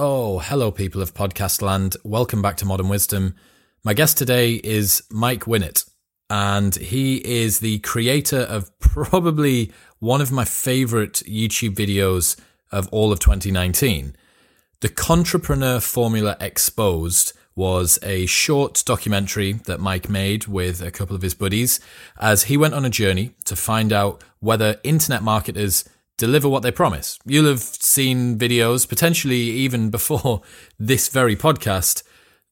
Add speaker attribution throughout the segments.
Speaker 1: Oh, hello, people of podcast land. Welcome back to Modern Wisdom. My guest today is Mike Winnet, and he is the creator of probably one of my favorite YouTube videos of all of 2019. The Contrepreneur Formula Exposed was a short documentary that Mike made with a couple of his buddies as he went on a journey to find out whether internet marketers deliver what they promise. You'll have seen videos, potentially even before this very podcast,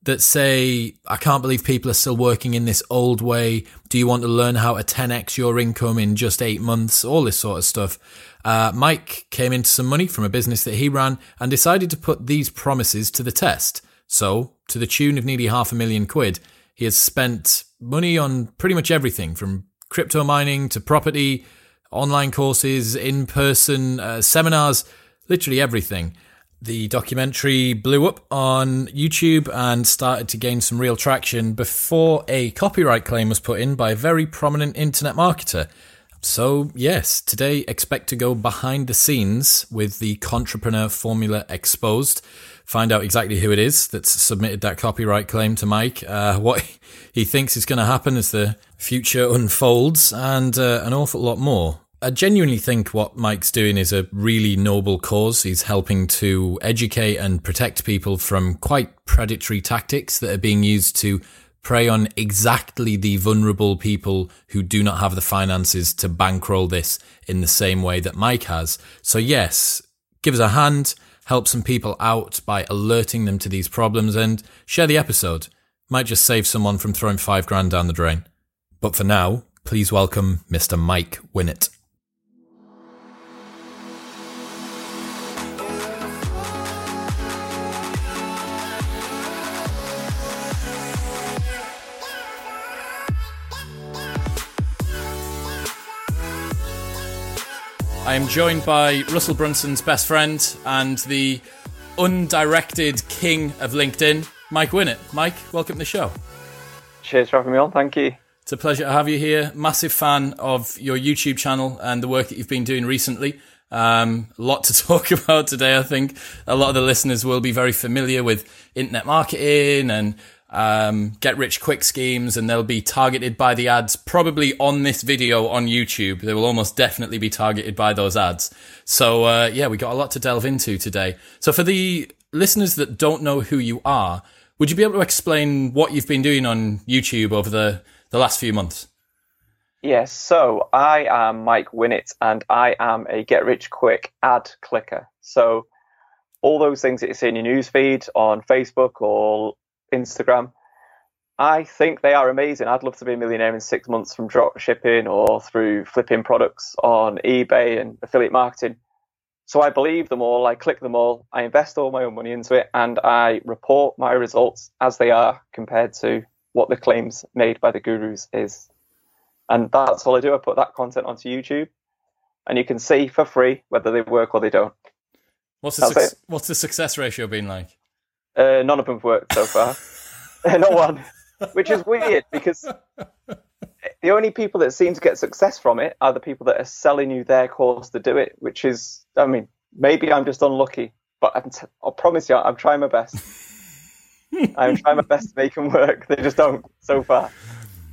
Speaker 1: that say, I can't believe people are still working in this old way. Do you want to learn how to 10x your income in just eight months? All this sort of stuff. Uh, Mike came into some money from a business that he ran and decided to put these promises to the test. So, to the tune of nearly half a million quid, he has spent money on pretty much everything from crypto mining to property online courses, in person uh, seminars, literally everything. The documentary blew up on YouTube and started to gain some real traction before a copyright claim was put in by a very prominent internet marketer. So, yes, today expect to go behind the scenes with the Contrepreneur Formula exposed. Find out exactly who it is that's submitted that copyright claim to Mike, uh, what he thinks is going to happen as the future unfolds, and uh, an awful lot more. I genuinely think what Mike's doing is a really noble cause. He's helping to educate and protect people from quite predatory tactics that are being used to prey on exactly the vulnerable people who do not have the finances to bankroll this in the same way that Mike has. So, yes, give us a hand, help some people out by alerting them to these problems, and share the episode. Might just save someone from throwing five grand down the drain. But for now, please welcome Mr. Mike Winnet. I am joined by Russell Brunson's best friend and the undirected king of LinkedIn, Mike Winnet. Mike, welcome to the show.
Speaker 2: Cheers for having me on. Thank you.
Speaker 1: It's a pleasure to have you here. Massive fan of your YouTube channel and the work that you've been doing recently. Um, a lot to talk about today. I think a lot of the listeners will be very familiar with internet marketing and um, get rich quick schemes and they'll be targeted by the ads probably on this video on YouTube. They will almost definitely be targeted by those ads. So, uh, yeah, we got a lot to delve into today. So for the listeners that don't know who you are, would you be able to explain what you've been doing on YouTube over the, the last few months?
Speaker 2: Yes, so I am Mike Winnet and I am a get rich quick ad clicker. So all those things that you see in your newsfeed on Facebook or Instagram. I think they are amazing. I'd love to be a millionaire in six months from drop shipping or through flipping products on eBay and affiliate marketing. So I believe them all, I click them all, I invest all my own money into it, and I report my results as they are compared to what the claims made by the gurus is. And that's all I do. I put that content onto YouTube, and you can see for free whether they work or they don't.
Speaker 1: What's the, su- what's the success ratio been like?
Speaker 2: Uh, none of them have worked so far. Not one, which is weird because the only people that seem to get success from it are the people that are selling you their course to do it. Which is, I mean, maybe I'm just unlucky, but i t- I'll promise you, I'm trying my best. I'm trying my best to make them work. They just don't so far.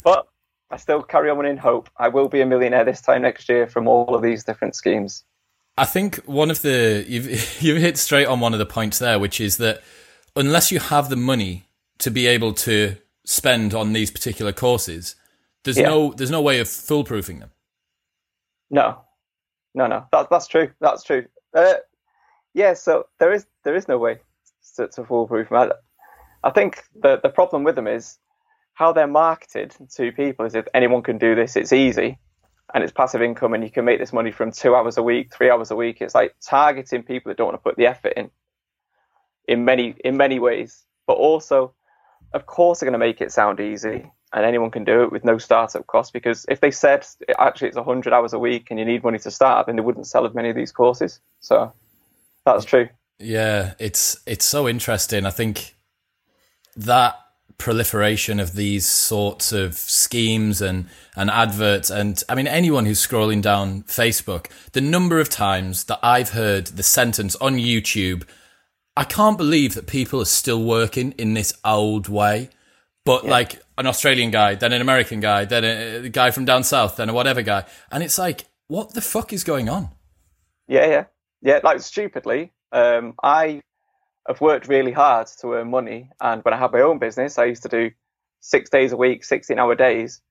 Speaker 2: But I still carry on in hope. I will be a millionaire this time next year from all of these different schemes.
Speaker 1: I think one of the you've you've hit straight on one of the points there, which is that unless you have the money to be able to spend on these particular courses, there's yeah. no there's no way of foolproofing them.
Speaker 2: No, no, no. That, that's true. That's true. Uh, yeah. So there is there is no way to, to foolproof them. I, I think the the problem with them is how they're marketed to people is if anyone can do this, it's easy and it's passive income and you can make this money from two hours a week, three hours a week. It's like targeting people that don't want to put the effort in in many in many ways. But also, of course, they're going to make it sound easy, and anyone can do it with no startup cost. Because if they said actually it's 100 hours a week and you need money to start, then they wouldn't sell as many of these courses. So that's true.
Speaker 1: Yeah, it's it's so interesting. I think that proliferation of these sorts of schemes and, and adverts. And I mean, anyone who's scrolling down Facebook, the number of times that I've heard the sentence on YouTube, I can't believe that people are still working in this old way. But
Speaker 2: Yeah.
Speaker 1: like an Australian guy, then an American guy, then a, a guy from down south, then a whatever guy, and it's like, what the fuck is going on?
Speaker 2: Yeah, yeah, yeah. Like stupidly, um, I have worked really hard to earn money, and when I had my own business, I used to do six days a week, sixteen-hour days,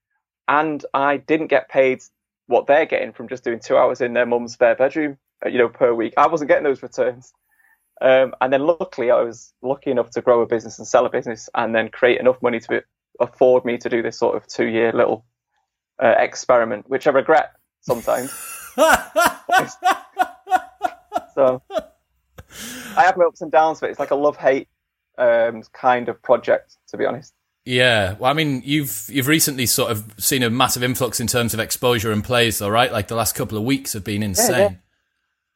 Speaker 2: and I didn't get paid what they're getting from just doing two hours in their mum's spare bedroom, uh, you know, per week. I wasn't getting those returns. Um, and then luckily, I was lucky enough to grow a business and sell a business, and then create enough money to afford me to do this sort of two-year little uh, experiment, which I regret sometimes. So I have my ups and downs, but it's like a love hate um, kind of project, to be honest.
Speaker 1: Yeah, well, I mean, you've you've recently sort of seen a massive influx in terms of exposure and plays, though, right? Like the last couple of weeks have been insane.
Speaker 2: yeah. I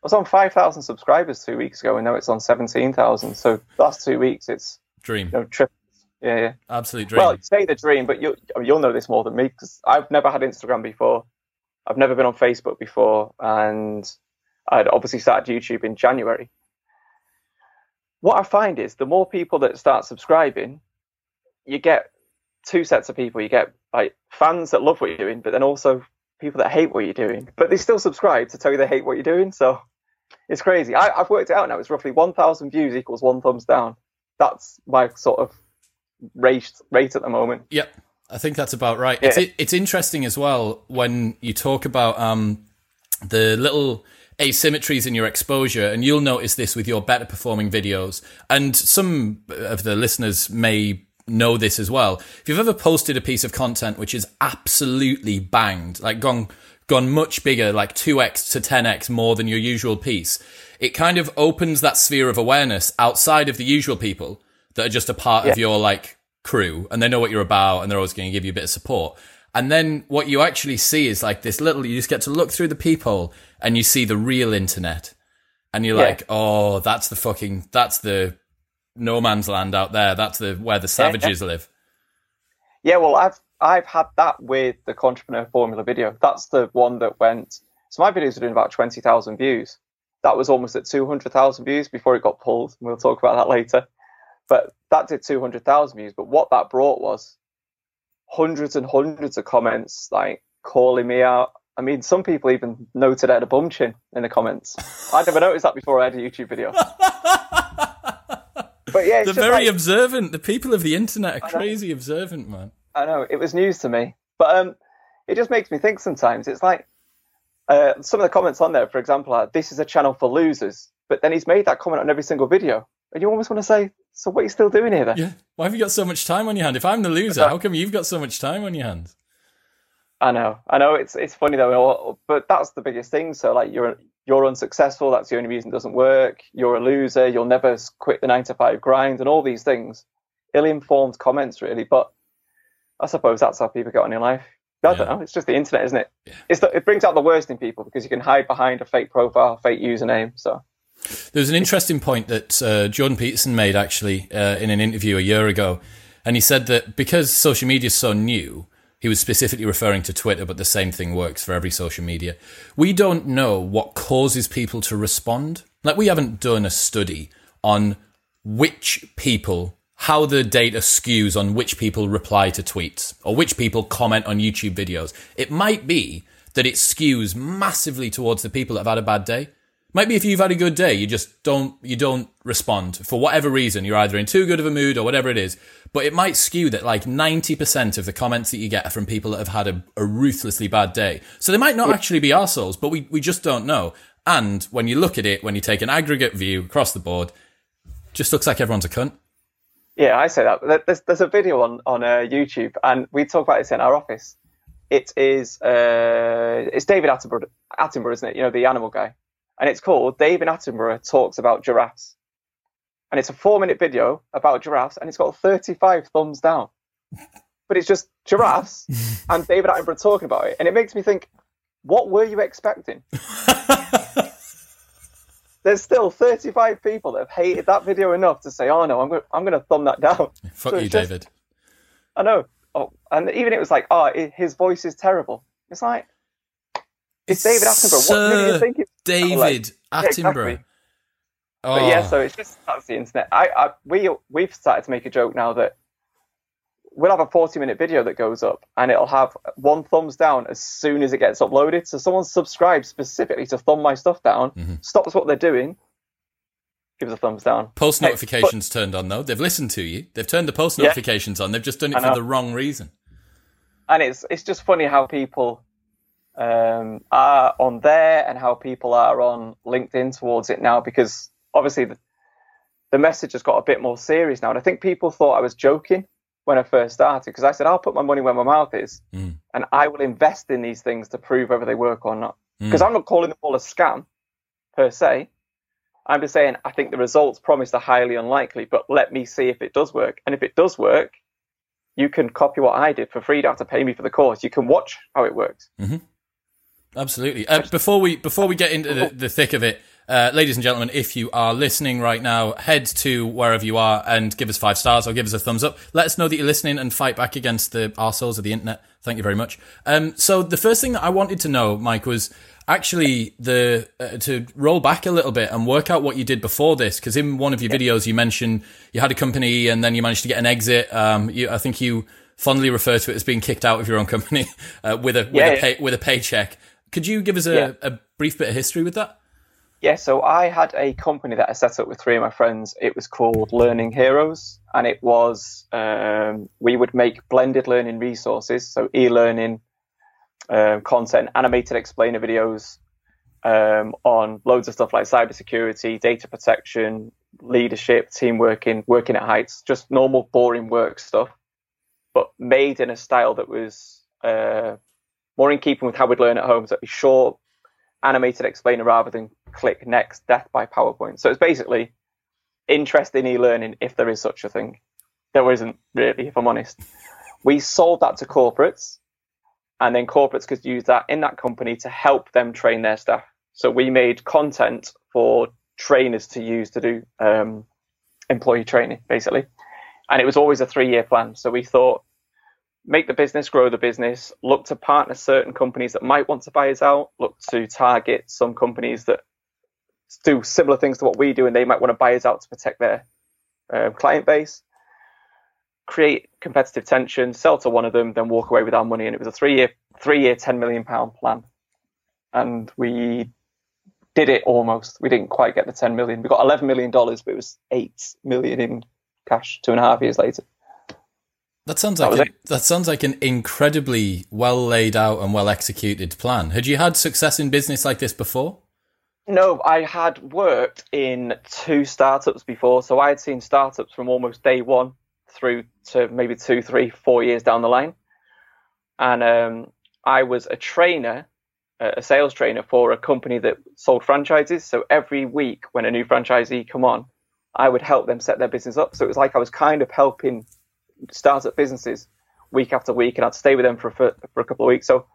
Speaker 2: was on 5,000 subscribers two weeks ago, and now it's on 17,000. So last two weeks, it's
Speaker 1: Dream,
Speaker 2: you know triple. Yeah, yeah.
Speaker 1: absolute dream.
Speaker 2: Well, you say the dream, but you'll I mean, you'll know this more than me because I've never had Instagram before. I've never been on Facebook before, and I'd obviously started YouTube in January. What I find is the more people that start subscribing, you get two sets of people. You get like fans that love what you're doing, but then also people that hate what you're doing, but they still subscribe to tell you they hate what you're doing. So it's crazy. I, I've worked it out now. It's roughly 1,000 views equals one thumbs down. That's my sort of rate rate at the moment.
Speaker 1: Yep, I think that's about right.
Speaker 2: Yeah.
Speaker 1: It's it's interesting as well when you talk about um the little asymmetries in your exposure, and you'll notice this with your better performing videos. And some of the listeners may know this as well. If you've ever posted a piece of content which is absolutely banged, like gone gone much bigger, like 2x to 10x more than your usual piece, it kind of opens that sphere of awareness outside of the usual people that are just a part of your like crew and they know what you're about and they're always going to give you a bit of support. And then what you actually see is like this little, you just get to look through the peephole and you see the real internet. And you're
Speaker 2: Yeah.
Speaker 1: like, oh, that's the fucking, that's the no man's land out there. That's the, where the savages live.
Speaker 2: Yeah, well, I've I've had that with the Contrepreneur Formula video. That's the one that went. So my videos are doing about twenty thousand views. That was almost at two hundred thousand views before it got pulled. We'll talk about that later. But that did two hundred thousand views. But what that brought was hundreds and hundreds of comments, like calling me out. I mean, some people even noted I had a bum chin in the comments. I never noticed that before I had a YouTube video. But yeah, it's
Speaker 1: They're very
Speaker 2: like-
Speaker 1: observant. The people of the internet are crazy observant, man.
Speaker 2: I know it was news to me, but um, it just makes me think sometimes. It's like uh, some of the comments on there, for example, are "This is a channel for losers," but then he's made that comment on every single video, and you almost want to say, "So what are you still doing here?" Then
Speaker 1: Yeah. Why have you got so much time on your hand? If I'm the loser, how come you've got so much time on your hands?
Speaker 2: I know, I know. It's it's funny though, but that's the biggest thing. So like you're you're unsuccessful. That's the only reason it doesn't work. You're a loser. You'll never quit the nine to five grind, and all these things. Ill-informed comments, really. But I suppose that's how people get on in life. I don't
Speaker 1: Yeah.
Speaker 2: know. It's just the internet, isn't it? It's the, it brings out the worst in people because you can hide behind a fake profile, fake username. So
Speaker 1: There's an interesting point that uh, Jordan Peterson made actually uh, in an interview a year ago, and he said that because social media is so new, he was specifically referring to Twitter, but the same thing works for every social media. We don't know what causes people to respond. Like we haven't done a study on which people, how the data skews on which people reply to tweets or which people comment on YouTube videos. It might be that it skews massively towards the people that have had a bad day. Might be if you've had a good day, you just don't you don't respond for whatever reason. You're either in too good of a mood or whatever it is. But it might skew that like ninety percent of the comments that you get are from people that have had a, a ruthlessly bad day. So they might not actually be arseholes, but we, we just don't know. And when you look at it, when you take an aggregate view across the board, just looks like everyone's a cunt.
Speaker 2: Yeah, I say that. There's, there's a video on on uh, YouTube, and we talk about this in our office. It is uh, it's David Attenborough, Attenborough, isn't it? You know, the animal guy, and it's called David Attenborough talks about giraffes, and it's a four minute video about giraffes, and it's got 35 thumbs down. But it's just giraffes and David Attenborough talking about it, and it makes me think, what were you expecting? There's still 35 people that have hated that video enough to say, "Oh no, I'm going, I'm going to thumb that down."
Speaker 1: Fuck
Speaker 2: So
Speaker 1: you,
Speaker 2: just-
Speaker 1: David.
Speaker 2: I know. Oh, and even it was like, "Oh, i his voice is terrible." It's like, it's David Attenborough. What did you
Speaker 1: Sir
Speaker 2: think? It,
Speaker 1: David
Speaker 2: Yeah,
Speaker 1: Attenborough.
Speaker 2: exactly. But yeah, so oh. it's just that's the internet. I, I we we've started to make a joke now that we'll have a 40 minute video that goes up and it'll have one thumbs down as soon as it gets uploaded. So someone subscribes specifically to thumb my stuff down,
Speaker 1: Mm-hmm.
Speaker 2: stops what they're doing, gives a thumbs down.
Speaker 1: Post
Speaker 2: Hey,
Speaker 1: notifications turned on though. They've listened to you. They've turned the post
Speaker 2: Yeah.
Speaker 1: notifications on. They've just done it for the wrong reason.
Speaker 2: and it's it's just funny how people um, are on there and how people are on LinkedIn towards it now because obviously the, the message has got a bit more serious now. And I think people thought I was joking when I first started because I said I'll put my money where my mouth is
Speaker 1: Mm.
Speaker 2: and I will invest in these things to prove whether they work or not. Because I'm not calling them all a scam per se. I'm just saying I think the results promised are highly unlikely, but let me see if it does work. And if it does work, you can copy what I did for free. You don't have to pay me for the course. You can watch how it works.
Speaker 1: Absolutely. Uh, before we before we get into the, the thick of it, uh, ladies and gentlemen, if you are listening right now, head to wherever you are and give us five stars or give us a thumbs up. Let us know that you're listening and fight back against the arseholes of the internet. Thank you very much. Um, so the first thing that I wanted to know, Mike, was actually the uh, to roll back a little bit and work out what you did before this. Because in one of your videos, you mentioned you had a company and then you managed to get an exit. Um, you, I think you fondly refer to it as being kicked out of your own company uh, with a with
Speaker 2: Yeah,
Speaker 1: a pay, with a paycheck. Could you give us a,
Speaker 2: Yeah.
Speaker 1: a brief bit of history with that?
Speaker 2: Yeah, so I had a company that I set up with three of my friends. It was called Learning Heroes, and it was um, we would make blended learning resources, so e-learning um, content, animated explainer videos um, on loads of stuff like cybersecurity, data protection, leadership, team working, working at heights, just normal boring work stuff, but made in a style that was uh, more in keeping with how we'd learn at home. So it'd be short, animated explainer rather than click next death by PowerPoint. So it's basically interest in e-learning if there is such a thing. There isn't really, if I'm honest. We sold that to corporates and then corporates could use that in that company to help them train their staff. So we made content for trainers to use to do um, employee training, basically. And it was always a three year plan. So we thought, make the business, grow the business, look to partner certain companies that might want to buy us out, look to target some companies that do similar things to what we do and they might want to buy us out to protect their uh, client base, create competitive tension, sell to one of them, then walk away with our money. And it was a three year, three year, 10 million pound plan. And we did it almost. We didn't quite get the 10 million. We got 11 million dollars, but it was 8 million in cash two and a half years later.
Speaker 1: That sounds like
Speaker 2: was
Speaker 1: a, that sounds like an incredibly well laid out and well executed plan. Had you had success in business like this before?
Speaker 2: No, I had worked in two startups before, so I had seen startups from almost day one through to maybe two, three, four years down the line. And um, I was a trainer, a sales trainer for a company that sold franchises. So every week when a new franchisee come on, I would help them set their business up. So it was like I was kind of helping startup businesses week after week, and I'd stay with them for for, for a couple of weeks. So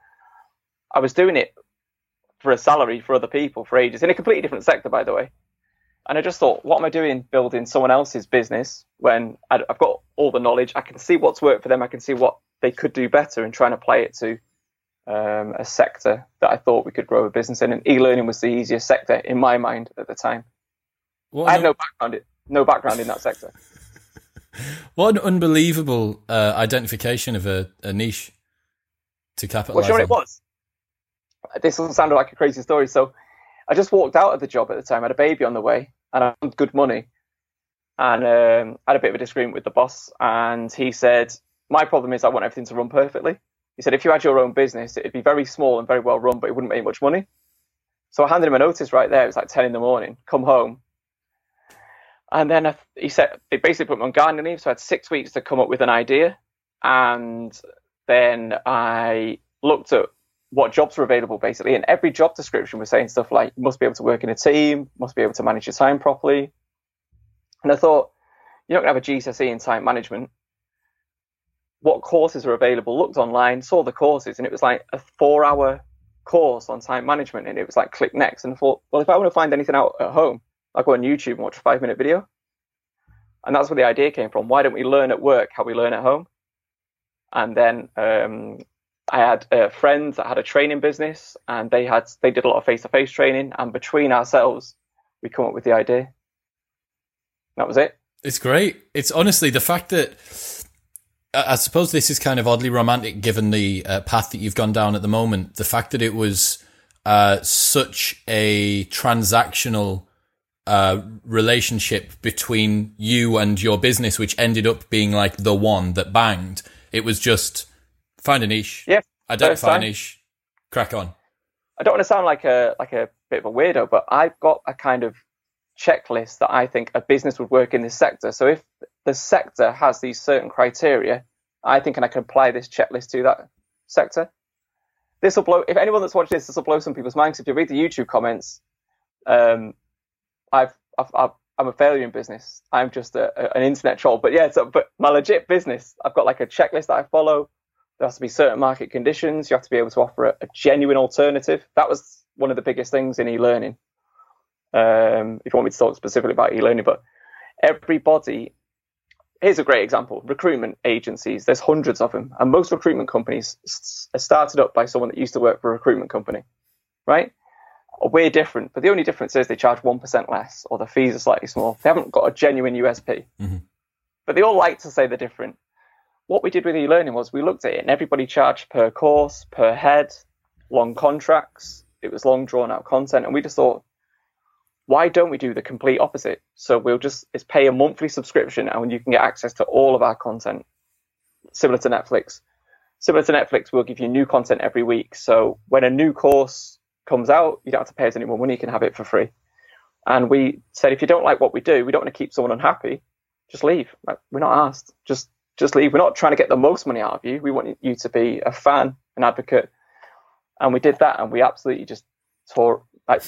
Speaker 2: I was doing it for a salary for other people for ages in a completely different sector, by the way. And I just thought, what am I doing building someone else's business when I've got all the knowledge? I can see what's worked for them. I can see what they could do better and trying to play it to um, a sector that I thought we could grow a business in. And e-learning was the easiest sector in my mind at the time.
Speaker 1: What
Speaker 2: I had no background, in- no background in that sector.
Speaker 1: what an unbelievable uh, identification of a, a niche to
Speaker 2: Well,
Speaker 1: capitalize
Speaker 2: sure
Speaker 1: on.
Speaker 2: it was. This will sound like a crazy story. So I just walked out of the job at the time. I had a baby on the way and I had good money. And um, I had a bit of a disagreement with the boss. And he said, My problem is I want everything to run perfectly. He said, If you had your own business, it'd be very small and very well run, but it wouldn't make much money. So I handed him a notice right there. It was like 10 in the morning. Come home. And then he said, they basically put me on gardening leave. So I had six weeks to come up with an idea. And then I looked at what jobs were available basically. And every job description was saying stuff like, you must be able to work in a team, must be able to manage your time properly. And I thought, you're not going to have a GCSE in time management. What courses are available? Looked online, saw the courses, and it was like a four hour course on time management. And it was like, click next. And I thought, well, if I want to find anything out at home, I'll go on YouTube and watch a five minute video. And that's where the idea came from. Why don't we learn at work how we learn at home? And then um, I had uh, friends that had a training business, and they had they did a lot of face to face training. And between ourselves, we come up with the idea. That was it.
Speaker 1: It's great. It's honestly the fact that I suppose this is kind of oddly romantic given the uh, path that you've gone down at the moment. The fact that it was uh, such a transactional uh, relationship between you and your business, which ended up being like the one that banged. It was just find a niche,
Speaker 2: yeah, i
Speaker 1: identify a niche, crack on.
Speaker 2: I don't want to sound like a like a bit of a weirdo, but I've got a kind of checklist that I think a business would work in this sector. So if the sector has these certain criteria, I think and I can apply this checklist to that sector. This will blow. If anyone that's watching this, this will blow some people's minds. If you read the YouTube comments, um, I've, I've, i am a failure in business. I'm just a, a, an internet troll. But yeah, so, but my legit business, I've got like a checklist that I follow. There has to be certain market conditions. You have to be able to offer a, a genuine alternative. That was one of the biggest things in e-learning. Um, if you want me to talk specifically about e-learning, but everybody here's a great example recruitment agencies there's hundreds of them and most recruitment companies are started up by someone that used to work for a recruitment company right we're different but the only difference is they charge 1% less or the fees are slightly small they haven't got a genuine usp mm-hmm. but they all like to say they're different what we did with e-learning was we looked at it and everybody charged per course per head long contracts it was long drawn out content and we just thought why don't we do the complete opposite? So we'll just it's pay a monthly subscription and you can get access to all of our content, similar to Netflix. Similar to Netflix, we'll give you new content every week. So when a new course comes out, you don't have to pay us any more money. You can have it for free. And we said, if you don't like what we do, we don't want to keep someone unhappy. Just leave. Like, we're not asked. Just just leave. We're not trying to get the most money out of you. We want you to be a fan, an advocate. And we did that, and we absolutely just tore like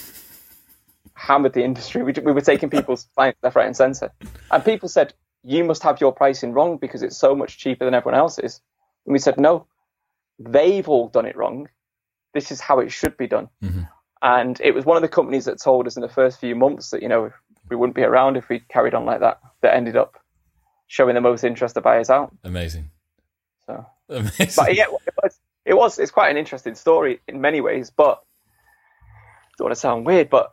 Speaker 2: hammered the industry. We, we were taking people's clients left, right, and centre. And people said, you must have your pricing wrong because it's so much cheaper than everyone else's. And we said, no, they've all done it wrong. This is how it should be done. Mm-hmm. And it was one of the companies that told us in the first few months that, you know, we wouldn't be around if we carried on like that, that ended up showing the most interest to buyers out.
Speaker 1: Amazing.
Speaker 2: So, Amazing. But yeah, it was, it was, it's quite an interesting story in many ways, but don't want to sound weird, but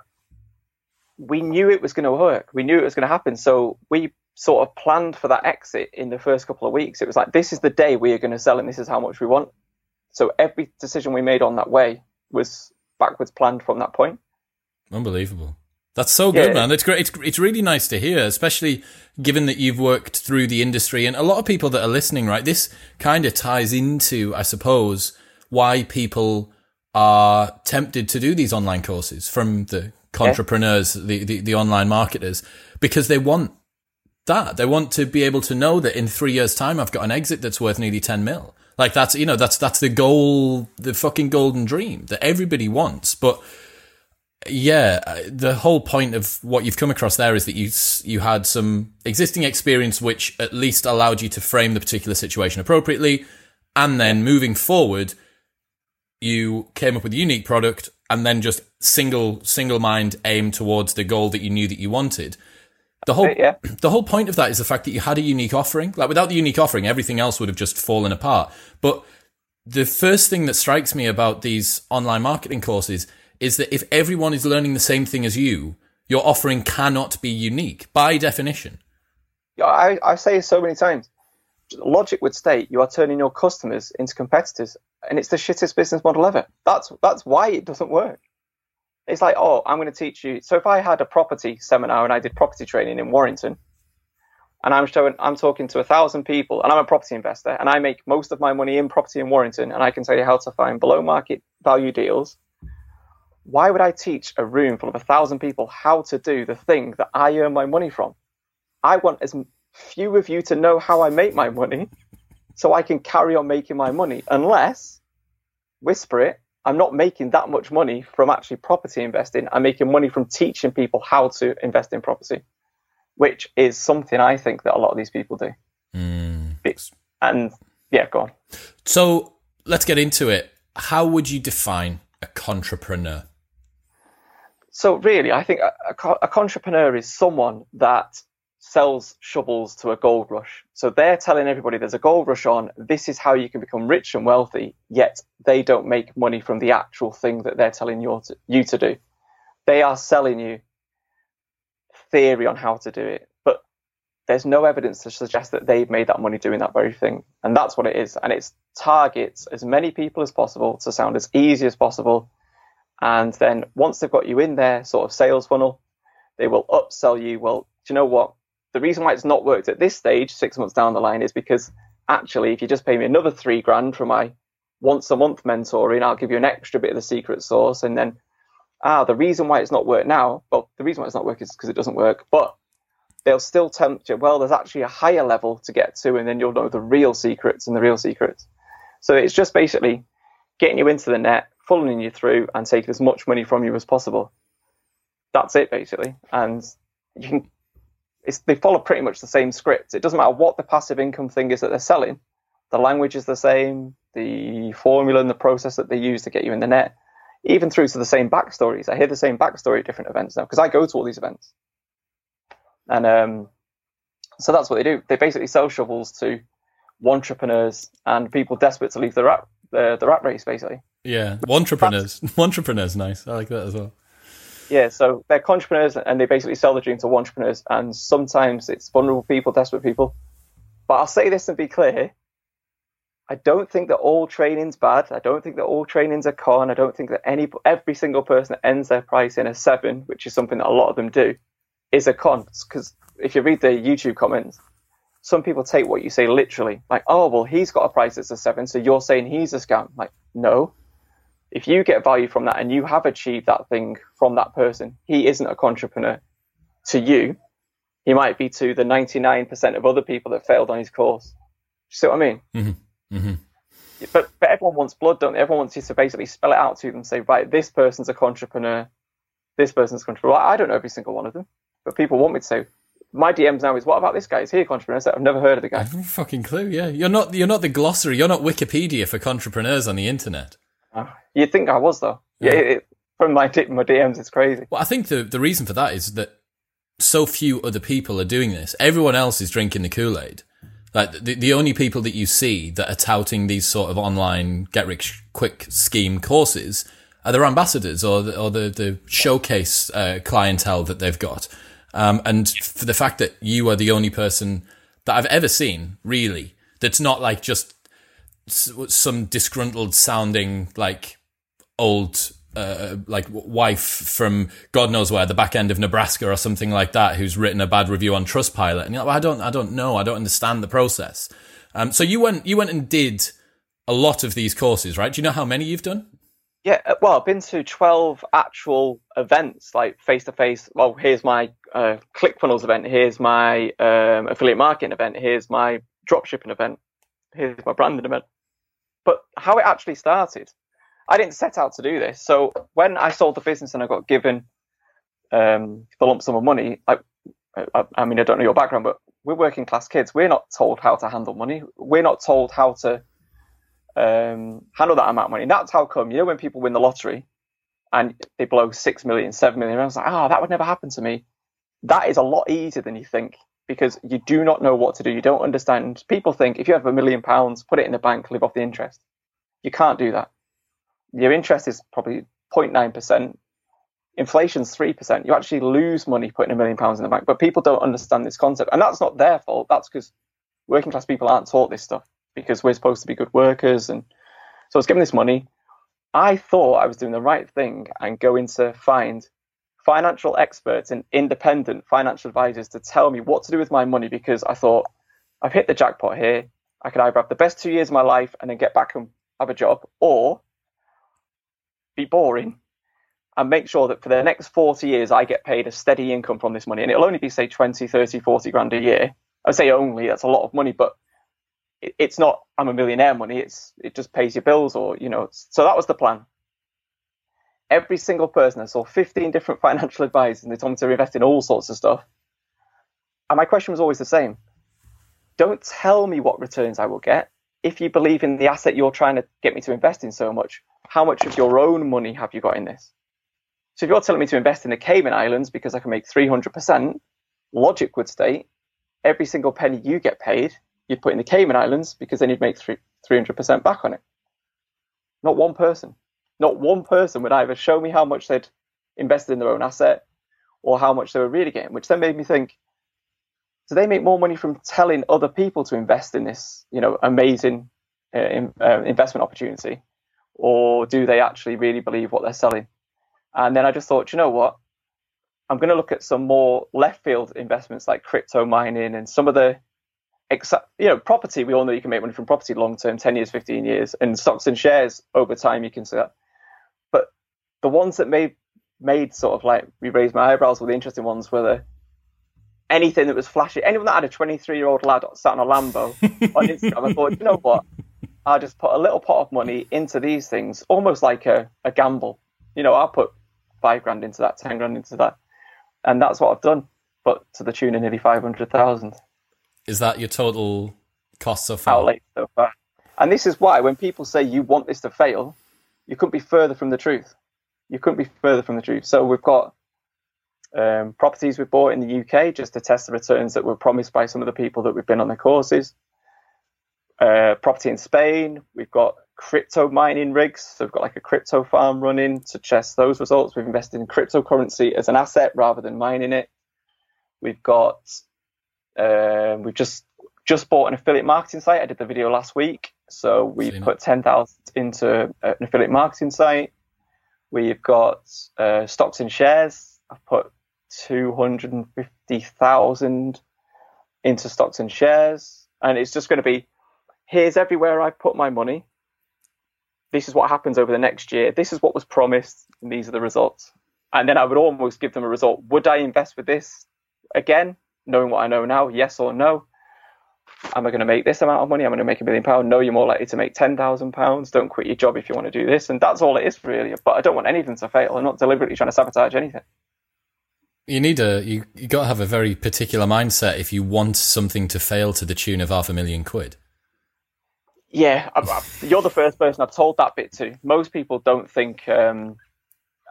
Speaker 2: we knew it was going to work. We knew it was going to happen. So we sort of planned for that exit in the first couple of weeks. It was like, this is the day we are going to sell and this is how much we want. So every decision we made on that way was backwards planned from that point.
Speaker 1: Unbelievable. That's so good, yeah. man. It's great. It's, it's really nice to hear, especially given that you've worked through the industry and a lot of people that are listening, right? This kind of ties into, I suppose, why people are tempted to do these online courses from the entrepreneurs, yeah. the, the, the online marketers, because they want that. They want to be able to know that in three years' time, I've got an exit that's worth nearly 10 mil. Like that's, you know, that's, that's the goal, the fucking golden dream that everybody wants. But yeah, uh, the whole point of what you've come across there is that you, you had some existing experience, which at least allowed you to frame the particular situation appropriately. And then moving forward, you came up with a unique product and then just single single mind aim towards the goal that you knew that you wanted. The whole yeah. the whole point of that is the fact that you had a unique offering. Like without the unique offering, everything else would have just fallen apart. But the first thing that strikes me about these online marketing courses is that if everyone is learning the same thing as you, your offering cannot be unique by definition.
Speaker 2: Yeah, I, I say it so many times. Logic would state you are turning your customers into competitors and it's the shittest business model ever. That's that's why it doesn't work. It's like, oh, I'm going to teach you. So if I had a property seminar and I did property training in Warrington, and I'm showing, I'm talking to a thousand people, and I'm a property investor, and I make most of my money in property in Warrington, and I can tell you how to find below market value deals. Why would I teach a room full of a thousand people how to do the thing that I earn my money from? I want as few of you to know how I make my money so I can carry on making my money unless, whisper it, I'm not making that much money from actually property investing. I'm making money from teaching people how to invest in property, which is something I think that a lot of these people do. Mm. And yeah, go on.
Speaker 1: So let's get into it. How would you define a contrepreneur?
Speaker 2: So really, I think a, a, a contrepreneur is someone that sells shovels to a gold rush. So they're telling everybody there's a gold rush on. This is how you can become rich and wealthy. Yet they don't make money from the actual thing that they're telling you to, you to do. They are selling you theory on how to do it. But there's no evidence to suggest that they've made that money doing that very thing. And that's what it is. And it's targets as many people as possible to sound as easy as possible. And then once they've got you in their sort of sales funnel, they will upsell you. Well, do you know what? The reason why it's not worked at this stage, six months down the line, is because actually, if you just pay me another three grand for my once a month mentoring, I'll give you an extra bit of the secret sauce. And then, ah, the reason why it's not worked now, well, the reason why it's not working is because it doesn't work. But they'll still tempt you. Well, there's actually a higher level to get to, and then you'll know the real secrets and the real secrets. So it's just basically getting you into the net, funneling you through, and taking as much money from you as possible. That's it, basically. And you can, they follow pretty much the same script. It doesn't matter what the passive income thing is that they're selling. The language is the same. The formula and the process that they use to get you in the net, even through to the same backstories. I hear the same backstory at different events now because I go to all these events. And um, so that's what they do. They basically sell shovels to entrepreneurs and people desperate to leave the rat the, the rat race, basically.
Speaker 1: Yeah, entrepreneurs. entrepreneurs, nice. I like that as well.
Speaker 2: Yeah, so they're entrepreneurs and they basically sell the dream to entrepreneurs, and sometimes it's vulnerable people, desperate people. But I'll say this and be clear: I don't think that all training's bad. I don't think that all training's a con. I don't think that any every single person that ends their price in a seven, which is something that a lot of them do, is a con because if you read the YouTube comments, some people take what you say literally, like, oh, well, he's got a price that's a seven, so you're saying he's a scam. Like, no. If you get value from that and you have achieved that thing from that person, he isn't a contrepreneur to you. He might be to the 99% of other people that failed on his course. You see what I mean?
Speaker 1: Mm-hmm. Mm-hmm.
Speaker 2: But, but everyone wants blood, don't they? Everyone wants you to basically spell it out to them, and say, right, this person's a contrepreneur, this person's a contrepreneur. I don't know every single one of them but people want me to say. My DMs now is, what about this guy? Is he a contrepreneur? I've never heard of the guy.
Speaker 1: I have no fucking clue. Yeah, you're not you're not the glossary. You're not Wikipedia for contrepreneurs on the internet.
Speaker 2: Uh, you'd think I was though. Yeah, yeah it, from my my DMs, it's crazy.
Speaker 1: Well, I think the the reason for that is that so few other people are doing this. Everyone else is drinking the Kool Aid. Like the, the only people that you see that are touting these sort of online get rich quick scheme courses are their ambassadors or the, or the, the showcase uh, clientele that they've got. Um, and for the fact that you are the only person that I've ever seen, really, that's not like just some disgruntled sounding, like old, uh, like wife from God knows where, the back end of Nebraska or something like that, who's written a bad review on Trustpilot. And you're like, well, I don't, I don't know. I don't understand the process. Um, so you went, you went and did a lot of these courses, right? Do you know how many you've done?
Speaker 2: Yeah, uh, well, I've been to 12 actual events, like face to face. Well, here's my uh, ClickFunnels event, here's my um, affiliate marketing event, here's my dropshipping event, here's my branding event. But how it actually started, I didn't set out to do this. So when I sold the business and I got given um, the lump sum of money, I, I, I mean, I don't know your background, but we're working class kids. We're not told how to handle money. We're not told how to um, handle that amount of money. And that's how come, you know, when people win the lottery and they blow six million, seven million, I was like, oh, that would never happen to me. That is a lot easier than you think because you do not know what to do. You don't understand. People think if you have a million pounds, put it in the bank, live off the interest. You can't do that. Your interest is probably 0.9%. Inflation's 3%. You actually lose money putting a million pounds in the bank. But people don't understand this concept. And that's not their fault. That's because working class people aren't taught this stuff because we're supposed to be good workers. And so I was given this money. I thought I was doing the right thing and going to find financial experts and independent financial advisors to tell me what to do with my money because I thought I've hit the jackpot here. I could either have the best two years of my life and then get back and have a job or be boring and make sure that for the next 40 years I get paid a steady income from this money. And it'll only be, say, 20, 30, 40 grand a year. I say only, that's a lot of money, but it's not I'm a millionaire money. It's it just pays your bills or you know. So that was the plan. Every single person I saw 15 different financial advisors and they told me to invest in all sorts of stuff. And my question was always the same. Don't tell me what returns I will get. If you believe in the asset you're trying to get me to invest in so much, how much of your own money have you got in this? So if you're telling me to invest in the Cayman Islands because I can make 300%, logic would state every single penny you get paid you'd put in the Cayman Islands because then you'd make 300% back on it. Not one person. Not one person would either show me how much they'd invested in their own asset or how much they were really getting, which then made me think do they make more money from telling other people to invest in this, you know, amazing uh, in, uh, investment opportunity, or do they actually really believe what they're selling? And then I just thought, you know what? I'm going to look at some more left field investments like crypto mining and some of the, you know, property. We all know you can make money from property long term, 10 years, 15 years, and stocks and shares over time. You can see that. The ones that made made sort of like we raised my eyebrows were the interesting ones were the anything that was flashy. Anyone that had a 23 year old lad sat on a Lambo on Instagram, I thought, you know what? I'll just put a little pot of money into these things, almost like a, a gamble. You know, I'll put five grand into that, 10 grand into that. And that's what I've done, but to the tune of nearly 500,000.
Speaker 1: Is that your total cost so far?
Speaker 2: Outlay so far. And this is why when people say you want this to fail, you couldn't be further from the truth. You couldn't be further from the truth. So we've got um, properties we bought in the UK just to test the returns that were promised by some of the people that we've been on the courses. Uh, property in Spain, we've got crypto mining rigs. So we've got like a crypto farm running to test those results. We've invested in cryptocurrency as an asset rather than mining it. We've got uh, we've just just bought an affiliate marketing site. I did the video last week, so we put ten thousand into an affiliate marketing site. We've got uh, stocks and shares. I've put 250,000 into stocks and shares. And it's just going to be here's everywhere I put my money. This is what happens over the next year. This is what was promised. And these are the results. And then I would almost give them a result. Would I invest with this again, knowing what I know now? Yes or no? Am I going to make this amount of money? I'm going to make a million pounds. No, you're more likely to make ten thousand pounds. Don't quit your job if you want to do this, and that's all it is really. But I don't want anything to fail. I'm not deliberately trying to sabotage anything
Speaker 1: you need a you you got to have a very particular mindset if you want something to fail to the tune of half a million quid.
Speaker 2: Yeah, I, I, you're the first person I've told that bit to. Most people don't think. Um,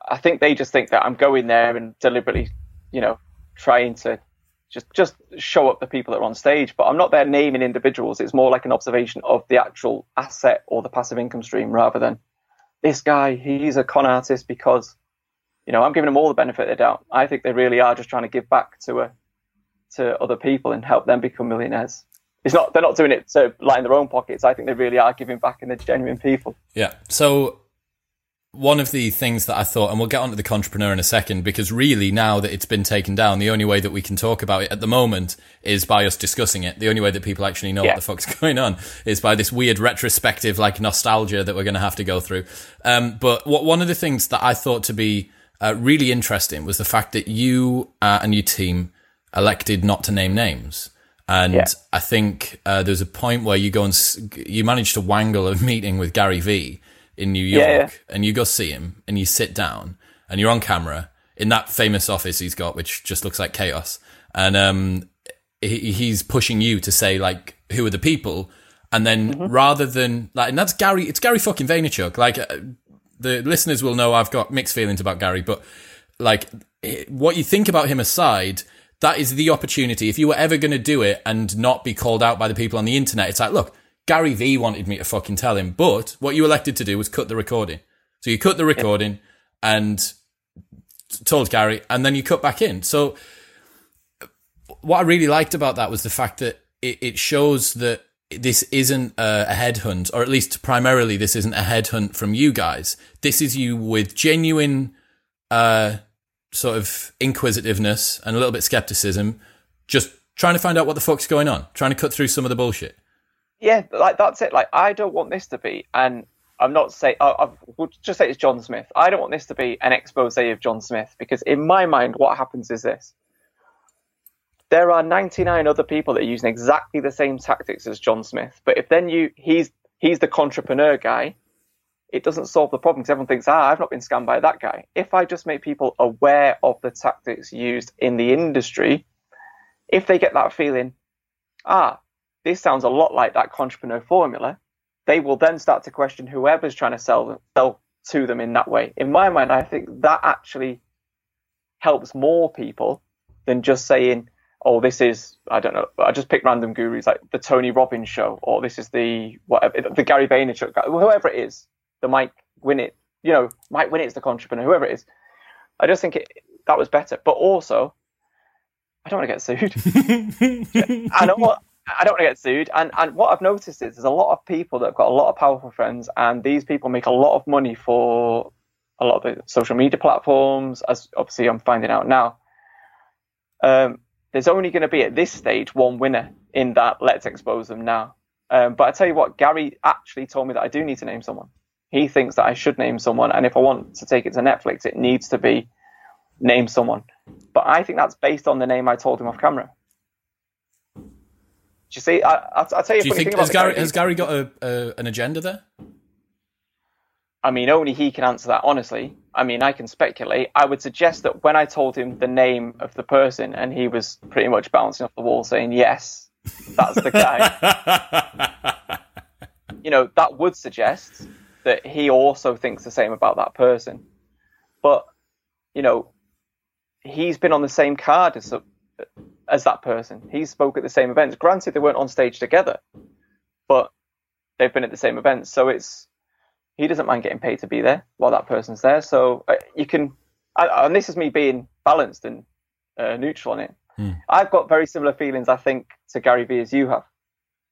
Speaker 2: I think they just think that I'm going there and deliberately, you know, trying to just just show up the people that are on stage. But I'm not there naming individuals. It's more like an observation of the actual asset or the passive income stream rather than this guy. He's a con artist because you know, I'm giving them all the benefit of the doubt. I think they really are just trying to give back to a, uh, to other people and help them become millionaires. It's not they're not doing it to line their own pockets. I think they really are giving back and they're genuine people.
Speaker 1: Yeah. So one of the things that I thought, and we'll get onto the contrepreneur in a second, because really now that it's been taken down, the only way that we can talk about it at the moment is by us discussing it. The only way that people actually know yeah. what the fuck's going on is by this weird retrospective, like nostalgia that we're going to have to go through. Um, but what one of the things that I thought to be uh, really interesting was the fact that you uh, and your team elected not to name names. And yeah. I think uh, there's a point where you go and s- you manage to wangle a meeting with Gary Vee in New York, yeah, yeah. and you go see him, and you sit down, and you're on camera in that famous office he's got, which just looks like chaos, and um, he, he's pushing you to say like, who are the people, and then mm-hmm. rather than like, and that's Gary, it's Gary fucking Vaynerchuk, like uh, the listeners will know I've got mixed feelings about Gary, but like what you think about him aside, that is the opportunity. If you were ever going to do it and not be called out by the people on the internet, it's like, look, Gary Vee wanted me to fucking tell him, but what you elected to do was cut the recording. So you cut the recording and told Gary, and then you cut back in. So what I really liked about that was the fact that it, it shows that this isn't a, a headhunt, or at least primarily this isn't a headhunt from you guys. This is you with genuine, uh, sort of inquisitiveness and a little bit skepticism, just trying to find out what the fuck's going on, trying to cut through some of the bullshit.
Speaker 2: Yeah, like that's it. Like I don't want this to be, and I'm not saying I, will just say it's John Smith. I don't want this to be an expose of John Smith because in my mind, what happens is this: there are 99 other people that are using exactly the same tactics as John Smith. But if then you he's he's the contrepreneur guy, it doesn't solve the problem because everyone thinks, ah, I've not been scammed by that guy. If I just make people aware of the tactics used in the industry, if they get that feeling, ah, this sounds a lot like that contrepreneur formula, they will then start to question whoever's trying to sell them, sell to them in that way. In my mind, I think that actually helps more people than just saying, oh, this is I don't know. I just pick random gurus like the Tony Robbins show, or this is the whatever the Gary Vaynerchuk whoever it is, the Mike Winnet, you know, Mike Winnet's the contrepreneur, whoever it is. I just think it, that was better. But also, I don't want to get sued. I know what I don't want to get sued. And and what I've noticed is there's a lot of people that have got a lot of powerful friends, and these people make a lot of money for a lot of the social media platforms. As obviously I'm finding out now. Um, there's only going to be at this stage one winner in that. Let's expose them now. Um, but I tell you what, Gary actually told me that I do need to name someone. He thinks that I should name someone, and if I want to take it to Netflix, it needs to be name someone. But I think that's based on the name I told him off camera. Do you see? I, will tell you.
Speaker 1: Do you think has Gary, has Gary got a, a, an agenda there?
Speaker 2: I mean, only he can answer that honestly. I mean, I can speculate. I would suggest that when I told him the name of the person and he was pretty much bouncing off the wall saying, yes, that's the guy, you know, that would suggest that he also thinks the same about that person. But, you know, he's been on the same card as, as that person. He spoke at the same events. Granted, they weren't on stage together, but they've been at the same events. So it's, he doesn't mind getting paid to be there while that person's there. So uh, you can, and this is me being balanced and uh, neutral on it. Hmm. I've got very similar feelings, I think, to Gary Vee as you have.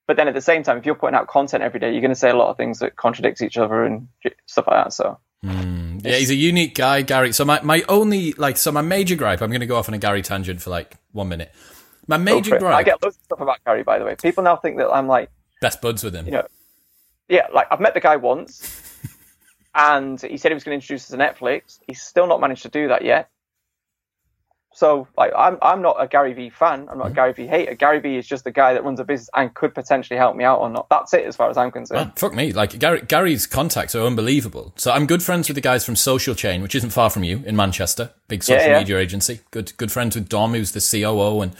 Speaker 2: But then at the same time, if you're putting out content every day, you're going to say a lot of things that contradict each other and stuff like that. So.
Speaker 1: Hmm. Yeah, he's a unique guy, Gary. So my, my only like so my major gripe. I'm going to go off on a Gary tangent for like one minute. My major gripe. I
Speaker 2: get loads of stuff about Gary, by the way. People now think that I'm like
Speaker 1: best buds with him.
Speaker 2: You know, yeah, like I've met the guy once and he said he was going to introduce us to Netflix. He's still not managed to do that yet. So like I'm I'm not a Gary Vee fan. I'm not a mm-hmm. Gary Vee hater. Gary Vee is just the guy that runs a business and could potentially help me out or not. That's it as far as I'm concerned.
Speaker 1: fuck me. Like Gary, Gary's contacts are unbelievable. So I'm good friends with the guys from Social Chain, which isn't far from you in Manchester, big social yeah, yeah. media agency. Good good friends with Dom, who's the COO, and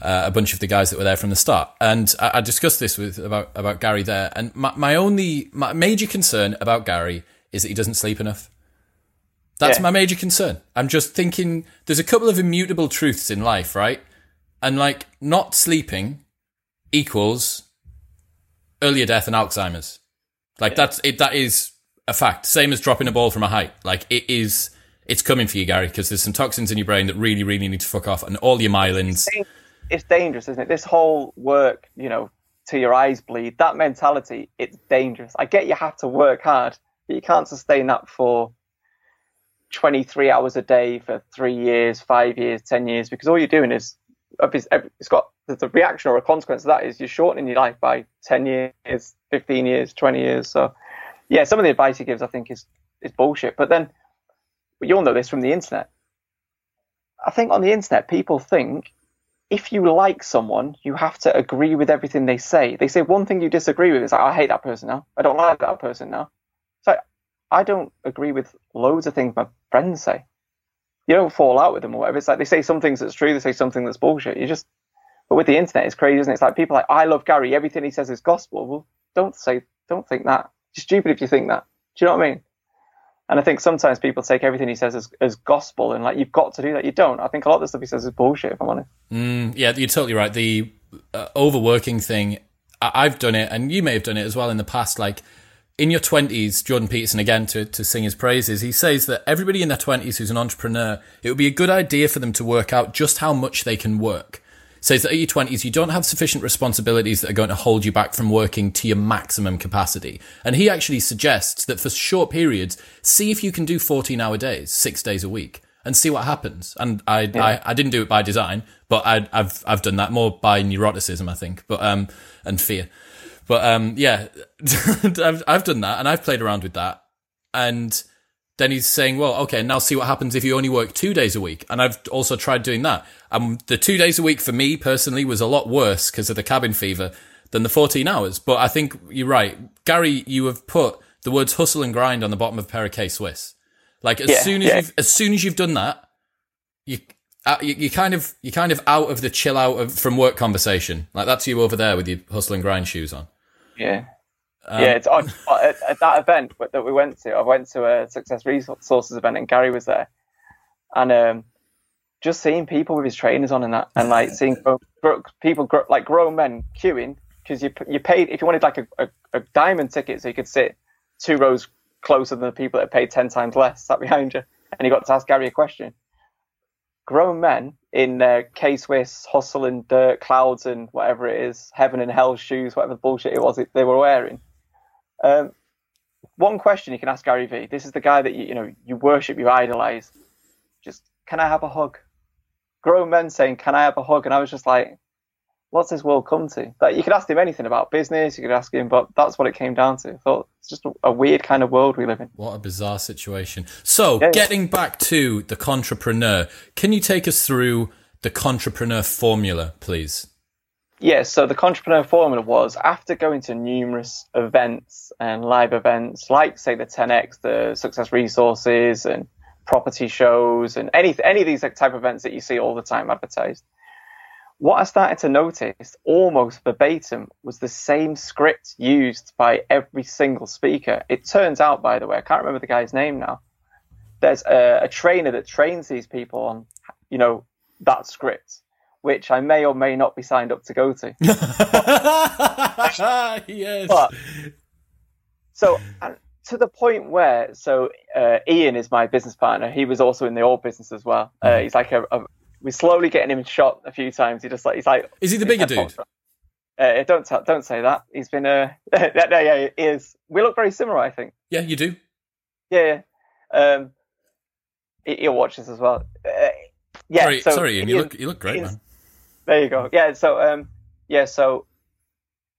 Speaker 1: uh, a bunch of the guys that were there from the start. And I, I discussed this with about about Gary there. And my, my only my major concern about Gary is that he doesn't sleep enough. That's yeah. my major concern. I'm just thinking there's a couple of immutable truths in life, right? And like not sleeping equals earlier death and Alzheimer's. Like yeah. that's it. That is a fact. Same as dropping a ball from a height. Like it is. It's coming for you, Gary, because there's some toxins in your brain that really, really need to fuck off, and all your myelins.
Speaker 2: It's dangerous, isn't it? This whole work, you know, till your eyes bleed. That mentality, it's dangerous. I get you have to work hard, but you can't sustain that for 23 hours a day for three years, five years, 10 years, because all you're doing is it's got the reaction or a consequence of that is you're shortening your life by 10 years, 15 years, 20 years. So, yeah, some of the advice he gives, I think, is, is bullshit. But then, you'll know this from the internet. I think on the internet, people think if you like someone, you have to agree with everything they say. They say one thing you disagree with. It's like, I hate that person now. I don't like that person now. I don't agree with loads of things my friends say. You don't fall out with them or whatever. It's like they say some things that's true, they say something that's bullshit. You just, but with the internet, it's crazy, isn't it? It's like people like, I love Gary, everything he says is gospel. Well, don't say, don't think that. You're stupid if you think that. Do you know what I mean? And I think sometimes people take everything he says as, as gospel and like, you've got to do that. You don't. I think a lot of the stuff he says is bullshit, if I'm honest.
Speaker 1: Mm, yeah, you're totally right. The uh, overworking thing, I- I've done it, and you may have done it as well in the past. Like, in your 20s, Jordan Peterson, again, to, to sing his praises, he says that everybody in their 20s who's an entrepreneur, it would be a good idea for them to work out just how much they can work. Says that at your 20s, you don't have sufficient responsibilities that are going to hold you back from working to your maximum capacity. And he actually suggests that for short periods, see if you can do 14 hour days, six days a week, and see what happens. And I, yeah. I, I, didn't do it by design, but I, have I've done that more by neuroticism, I think, but, um, and fear. But um, yeah, I've, I've done that and I've played around with that. And then he's saying, well, okay, now see what happens if you only work two days a week. And I've also tried doing that. Um, the two days a week for me personally was a lot worse because of the cabin fever than the 14 hours. But I think you're right. Gary, you have put the words hustle and grind on the bottom of a pair of K Swiss. Like as yeah, soon as yeah. you've, as soon as you've done that, you, uh, you, you kind of, you kind of out of the chill out of, from work conversation. Like that's you over there with your hustle and grind shoes on.
Speaker 2: Yeah. Um, yeah, it's on, at, at, that event that we went to. I went to a Success Resources event, and Gary was there, and um, just seeing people with his trainers on and that, and like seeing people like grown men queuing because you you paid if you wanted like a, a, a, diamond ticket, so you could sit two rows closer than the people that paid ten times less sat behind you, and you got to ask Gary a question. Grown men in uh, K Swiss, hustle and dirt, clouds and whatever it is, heaven and hell shoes, whatever bullshit it was they were wearing. Um, one question you can ask Gary Vee. This is the guy that you you know you worship, you idolize. Just can I have a hug? Grown men saying, "Can I have a hug?" And I was just like, what's this world come to? Like you could ask him anything about business, you could ask him, but that's what it came down to. I thought it's just a, weird kind of world we live in.
Speaker 1: What a bizarre situation. So, yeah, getting back to the contrepreneur, can you take us through the contrepreneur formula, please?
Speaker 2: Yes, yeah, so the contrepreneur formula was after going to numerous events and live events, like say the 10x, the Success Resources, and property shows, and any any of these type of events that you see all the time advertised what I started to notice almost verbatim was the same script used by every single speaker. It turns out, by the way, I can't remember the guy's name now. There's a, a trainer that trains these people on, you know, that script, which I may or may not be signed up to go to.
Speaker 1: yes.
Speaker 2: But, so, to the point where, so uh, Ian is my business partner. He was also in the old business as well. Uh, mm-hmm. he's like a, a we're slowly getting him shot a few times. He just like he's like.
Speaker 1: Is he the bigger dude?
Speaker 2: Uh, don't t- don't say that. He's been uh yeah, yeah he is. We look very similar, I think.
Speaker 1: Yeah, you do.
Speaker 2: Yeah, yeah. Um, he, will watch this as well. Uh, yeah.
Speaker 1: Sorry,
Speaker 2: so
Speaker 1: sorry, Ian. You look you look great, man.
Speaker 2: There you go. Yeah. So um, yeah. So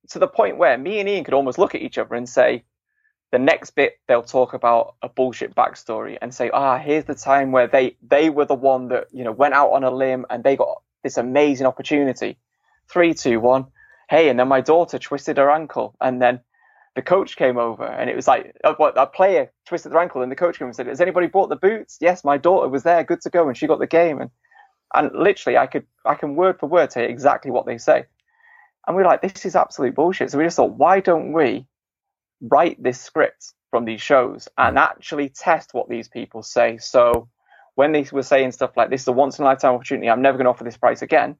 Speaker 2: to the point where me and Ian could almost look at each other and say, the next bit they'll talk about a bullshit backstory and say, ah, here's the time where they they were the one that you know went out on a limb and they got this amazing opportunity. Three, two, one. Hey, and then my daughter twisted her ankle, and then the coach came over, and it was like uh, what a player twisted their ankle, and the coach came and said, "Has anybody bought the boots?" Yes, my daughter was there, good to go, and she got the game, and and literally, I could I can word for word say exactly what they say, and we're like, this is absolute bullshit. So we just thought, why don't we write this script from these shows and hmm. actually test what these people say. So when they were saying stuff like this is a once in a lifetime opportunity, I'm never going to offer this price again,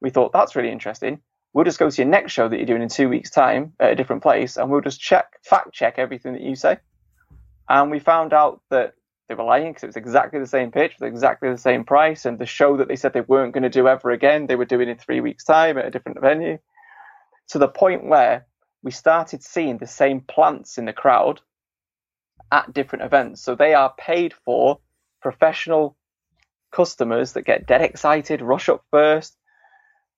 Speaker 2: we thought that's really interesting. We'll just go to your next show that you're doing in two weeks' time at a different place and we'll just check, fact check everything that you say. And we found out that they were lying because it was exactly the same pitch with exactly the same price. And the show that they said they weren't going to do ever again, they were doing in three weeks' time at a different venue. To the point where we started seeing the same plants in the crowd at different events. So they are paid for professional customers that get dead excited, rush up first,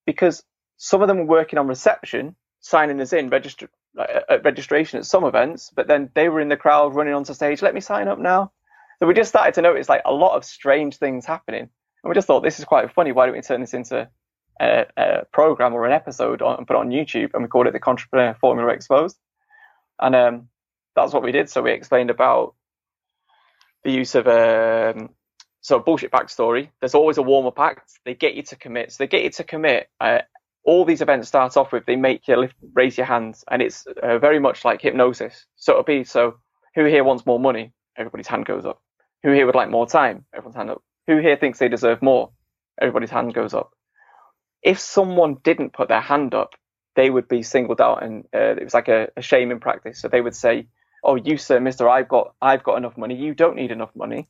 Speaker 2: because some of them were working on reception, signing us in, uh, registration at some events, but then they were in the crowd running onto stage, let me sign up now. So we just started to notice like a lot of strange things happening. And we just thought this is quite funny. Why don't we turn this into a, a program or an episode on, and put on YouTube, and we called it the Contrepreneur Formula Exposed. And um, that's what we did. So we explained about the use of um, so bullshit backstory. There's always a warm up act. They get you to commit. So they get you to commit. Uh, all these events start off with they make you lift, raise your hands, and it's uh, very much like hypnosis. So it'll be so who here wants more money? Everybody's hand goes up. Who here would like more time? Everyone's hand up. Who here thinks they deserve more? Everybody's hand goes up if someone didn't put their hand up, they would be singled out, and uh, it was like a, a shaming practice. So they would say, "Oh, you sir, Mister, I've got, I've got enough money. You don't need enough money."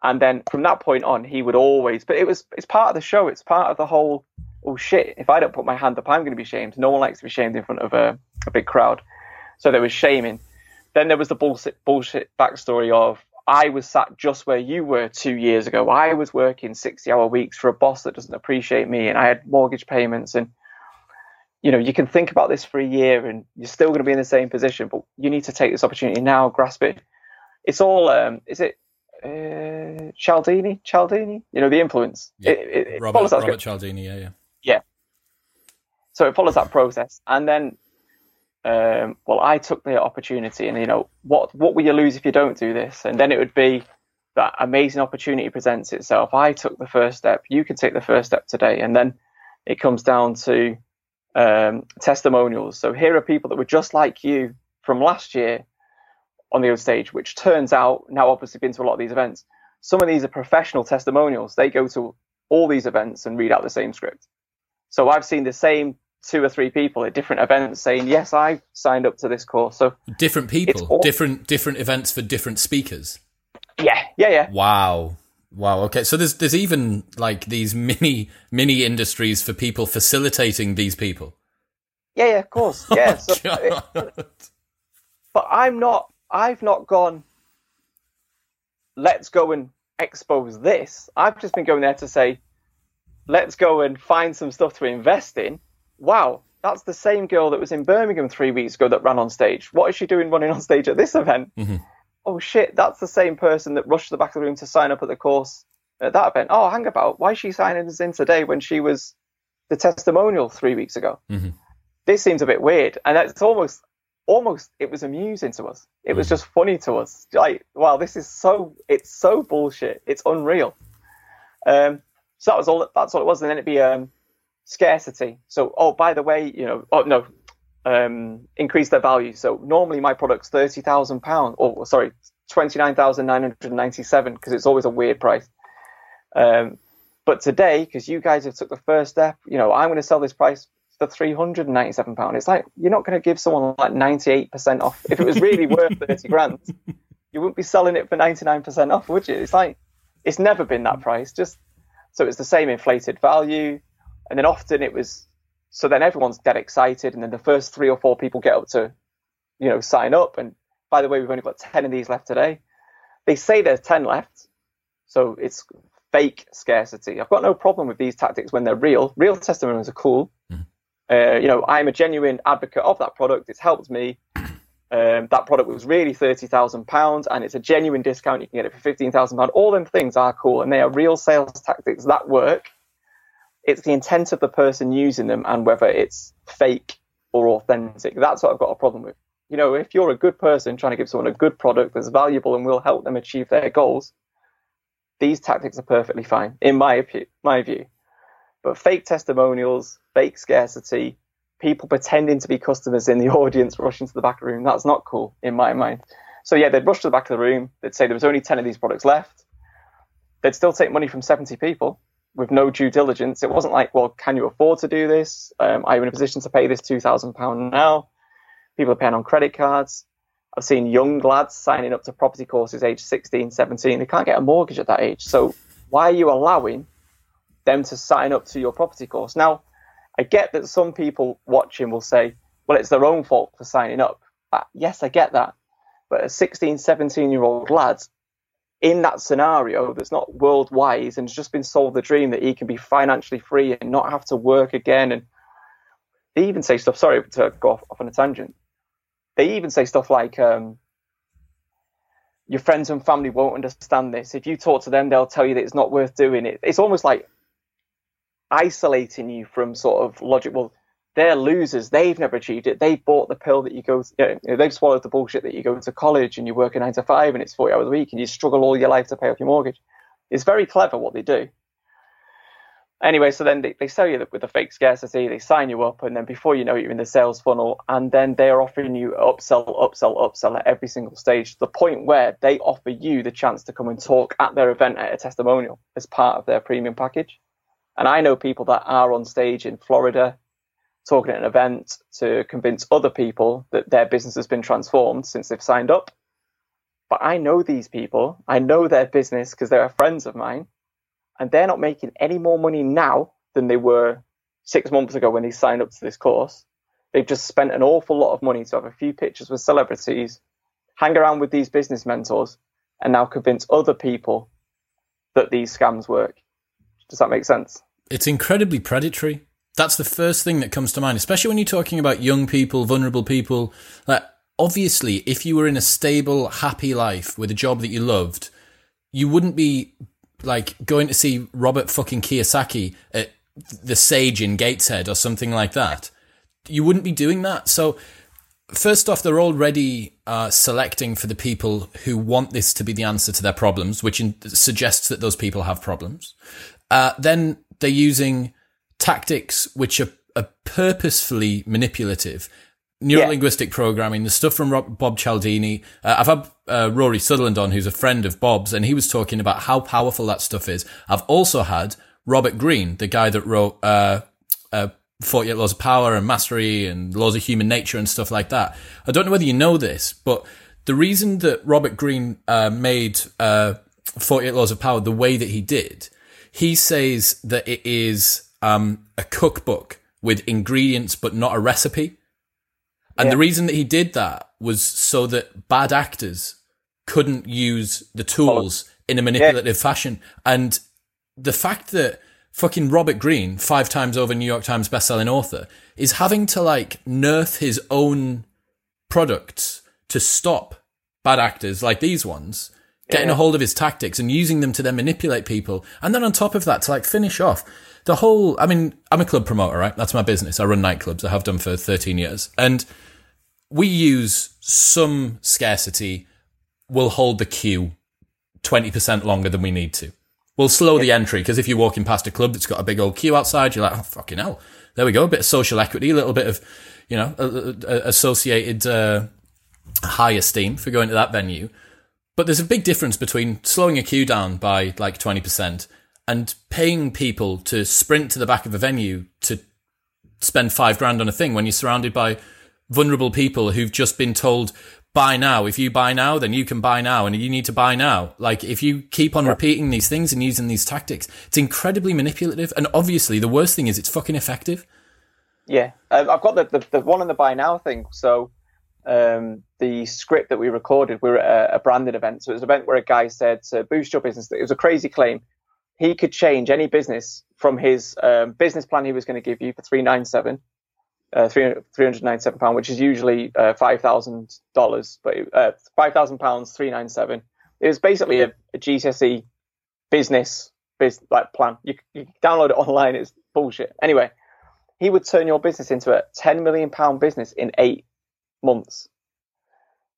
Speaker 2: And then from that point on, he would always. But it was, it's part of the show. It's part of the whole. Oh shit! If I don't put my hand up, I'm going to be shamed. No one likes to be shamed in front of a, a big crowd. So there was shaming. Then there was the bullshit, bullshit backstory of I was sat just where you were two years ago. I was working 60 hour weeks for a boss that doesn't appreciate me, and I had mortgage payments. And, you know, you can think about this for a year and you're still going to be in the same position, but you need to take this opportunity now, grasp it. It's all, um, is it uh, Cialdini? Cialdini? You know, the influence.
Speaker 1: Yeah. It, it, it Robert, Robert Cialdini, yeah, yeah.
Speaker 2: Yeah. So it follows that process. And then um, well, I took the opportunity, and you know, what what will you lose if you don't do this? And then it would be that amazing opportunity presents itself. I took the first step. You can take the first step today, and then it comes down to um, testimonials. So here are people that were just like you from last year on the old stage, which turns out now obviously been to a lot of these events. Some of these are professional testimonials. They go to all these events and read out the same script. So I've seen the same two or three people at different events saying, "Yes, I signed up to this course." So
Speaker 1: different people, all- different different events for different speakers.
Speaker 2: Yeah, yeah, yeah.
Speaker 1: Wow, Wow. Okay. So there's there's even like these mini mini industries for people facilitating these people.
Speaker 2: Yeah, yeah, of course. Oh yeah. so it, but I'm not. I've not gone. Let's go and expose this. I've just been going there to say, let's go and find some stuff to invest in. Wow, that's the same girl that was in Birmingham three weeks ago that ran on stage. What is she doing running on stage at this event? Mm-hmm. Oh shit, that's the same person that rushed to the back of the room to sign up at the course at that event. Oh, hang about. Why is she signing us in today when she was the testimonial three weeks ago? Mm-hmm. This seems a bit weird, and it's almost, almost, it was amusing to us. It was mm-hmm. just funny to us. Like, wow, this is so, it's so bullshit. It's unreal. Um, so that was all. That's all it was. And then it'd be um, scarcity. So, oh, by the way, you know, oh no, um, increase their value. So normally my product's thirty thousand pounds, or sorry, twenty nine thousand nine hundred ninety seven, because it's always a weird price. Um, but today, because you guys have took the first step, you know, I'm going to sell this price for three hundred and ninety seven pound. It's like you're not going to give someone like ninety eight percent off. If it was really worth thirty grand, you wouldn't be selling it for ninety nine percent off, would you? It's like it's never been that price. Just so it's the same inflated value and then often it was so then everyone's dead excited, and then the first three or four people get up to, you know, sign up. And by the way, we've only got ten of these left today. They say there's ten left, so it's fake scarcity. I've got no problem with these tactics when they're real. Real testimonials are cool. Mm. Uh, you know, I'm a genuine advocate of that product. It's helped me. Um, that product was really thirty thousand pounds, and it's a genuine discount. You can get it for fifteen thousand pounds. All them things are cool, and they are real sales tactics that work it's the intent of the person using them and whether it's fake or authentic. That's what I've got a problem with. You know, if you're a good person trying to give someone a good product that's valuable and will help them achieve their goals, these tactics are perfectly fine, in my, my view. But fake testimonials, fake scarcity, people pretending to be customers in the audience rushing to the back of the room, that's not cool in my mind. So yeah, they'd rush to the back of the room, they'd say there was only 10 of these products left. They'd still take money from 70 people with no due diligence. It wasn't like, well, can you afford to do this? Um, are you in a position to pay this £2,000 now? People are paying on credit cards. I've seen young lads signing up to property courses age 16, 17. They can't get a mortgage at that age. So why are you allowing them to sign up to your property course? Now, I get that some people watching will say, well, it's their own fault for signing up. Uh, yes, I get that. But a 16, 17 year old lad in that scenario that's not world wise and has just been sold the dream that he can be financially free and not have to work again. And they even say stuff, sorry to go off, off on a tangent. They even say stuff like, um, your friends and family won't understand this. If you talk to them, they'll tell you that it's not worth doing it. It's almost like isolating you from sort of logic. Well, they're losers. They've never achieved it. They've bought the pill that you go, you know, they've swallowed the bullshit that you go to college and you work a nine to five and it's 40 hours a week and you struggle all your life to pay off your mortgage. It's very clever what they do. Anyway, so then they, they sell you with the fake scarcity, they sign you up, and then before you know it, you're in the sales funnel, and then they are offering you upsell, upsell, upsell at every single stage to the point where they offer you the chance to come and talk at their event at a testimonial as part of their premium package. And I know people that are on stage in Florida, talking at an event to convince other people that their business has been transformed since they've signed up. But I know these people, I know their business because they're friends of mine, and they're not making any more money now than they were six months ago when they signed up to this course. They've just spent an awful lot of money to have a few pictures with celebrities, hang around with these business mentors, and now convince other people that these scams work. Does that make sense?
Speaker 1: It's incredibly predatory. That's the first thing that comes to mind, especially when you're talking about young people, vulnerable people. Like, obviously, if you were in a stable, happy life with a job that you loved, you wouldn't be like going to see Robert fucking Kiyosaki at the Sage in Gateshead or something like that. You wouldn't be doing that. So, first off, they're already uh, selecting for the people who want this to be the answer to their problems, which in- suggests that those people have problems. Uh, then they're using tactics which are, are purposefully manipulative. Neurolinguistic yeah. programming, the stuff from Rob, Bob Cialdini. Uh, I've had uh, Rory Sutherland on, who's a friend of Bob's, and he was talking about how powerful that stuff is. I've also had Robert Greene, the guy that wrote uh, uh, 48 Laws of Power and Mastery and Laws of Human Nature and stuff like that. I don't know whether you know this, but the reason that Robert Greene uh, made uh, 48 Laws of Power the way that he did, he says that it is um, a cookbook with ingredients but not a recipe. And yeah. the reason that he did that was so that bad actors couldn't use the tools in a manipulative yeah. fashion. And the fact that fucking Robert Greene, five times over New York Times bestselling author, is having to like nerf his own products to stop bad actors like these ones getting yeah. a hold of his tactics and using them to then manipulate people. And then on top of that, to like finish off the whole, I mean, I'm a club promoter, right? That's my business. I run nightclubs. I have done for 13 years. And we use some scarcity We'll hold the queue 20% longer than we need to. We'll slow yeah. the entry because if you're walking past a club that's got a big old queue outside, you're like, oh, fucking hell. There we go. A bit of social equity, a little bit of, you know, associated uh, high esteem for going to that venue. But there's a big difference between slowing a queue down by like 20% and paying people to sprint to the back of a venue to spend five grand on a thing when you're surrounded by vulnerable people who've just been told, buy now. If you buy now, then you can buy now and you need to buy now. Like if you keep on repeating these things and using these tactics, it's incredibly manipulative. And obviously the worst thing is it's fucking effective.
Speaker 2: Yeah. Uh, I've got the, the, the, one on the buy now thing. So, um, the script that we recorded, we were at a, a branded event. So it was an event where a guy said to boost your business. It was a crazy claim. He could change any business from his um, business plan he was going to give you for 397 uh, 397 pound, which is usually uh, five thousand dollars, but uh, five thousand pounds, three nine seven. It was basically a, a GCSE business like plan. You, you download it online. It's bullshit. Anyway, he would turn your business into a 10 million pound business in eight months,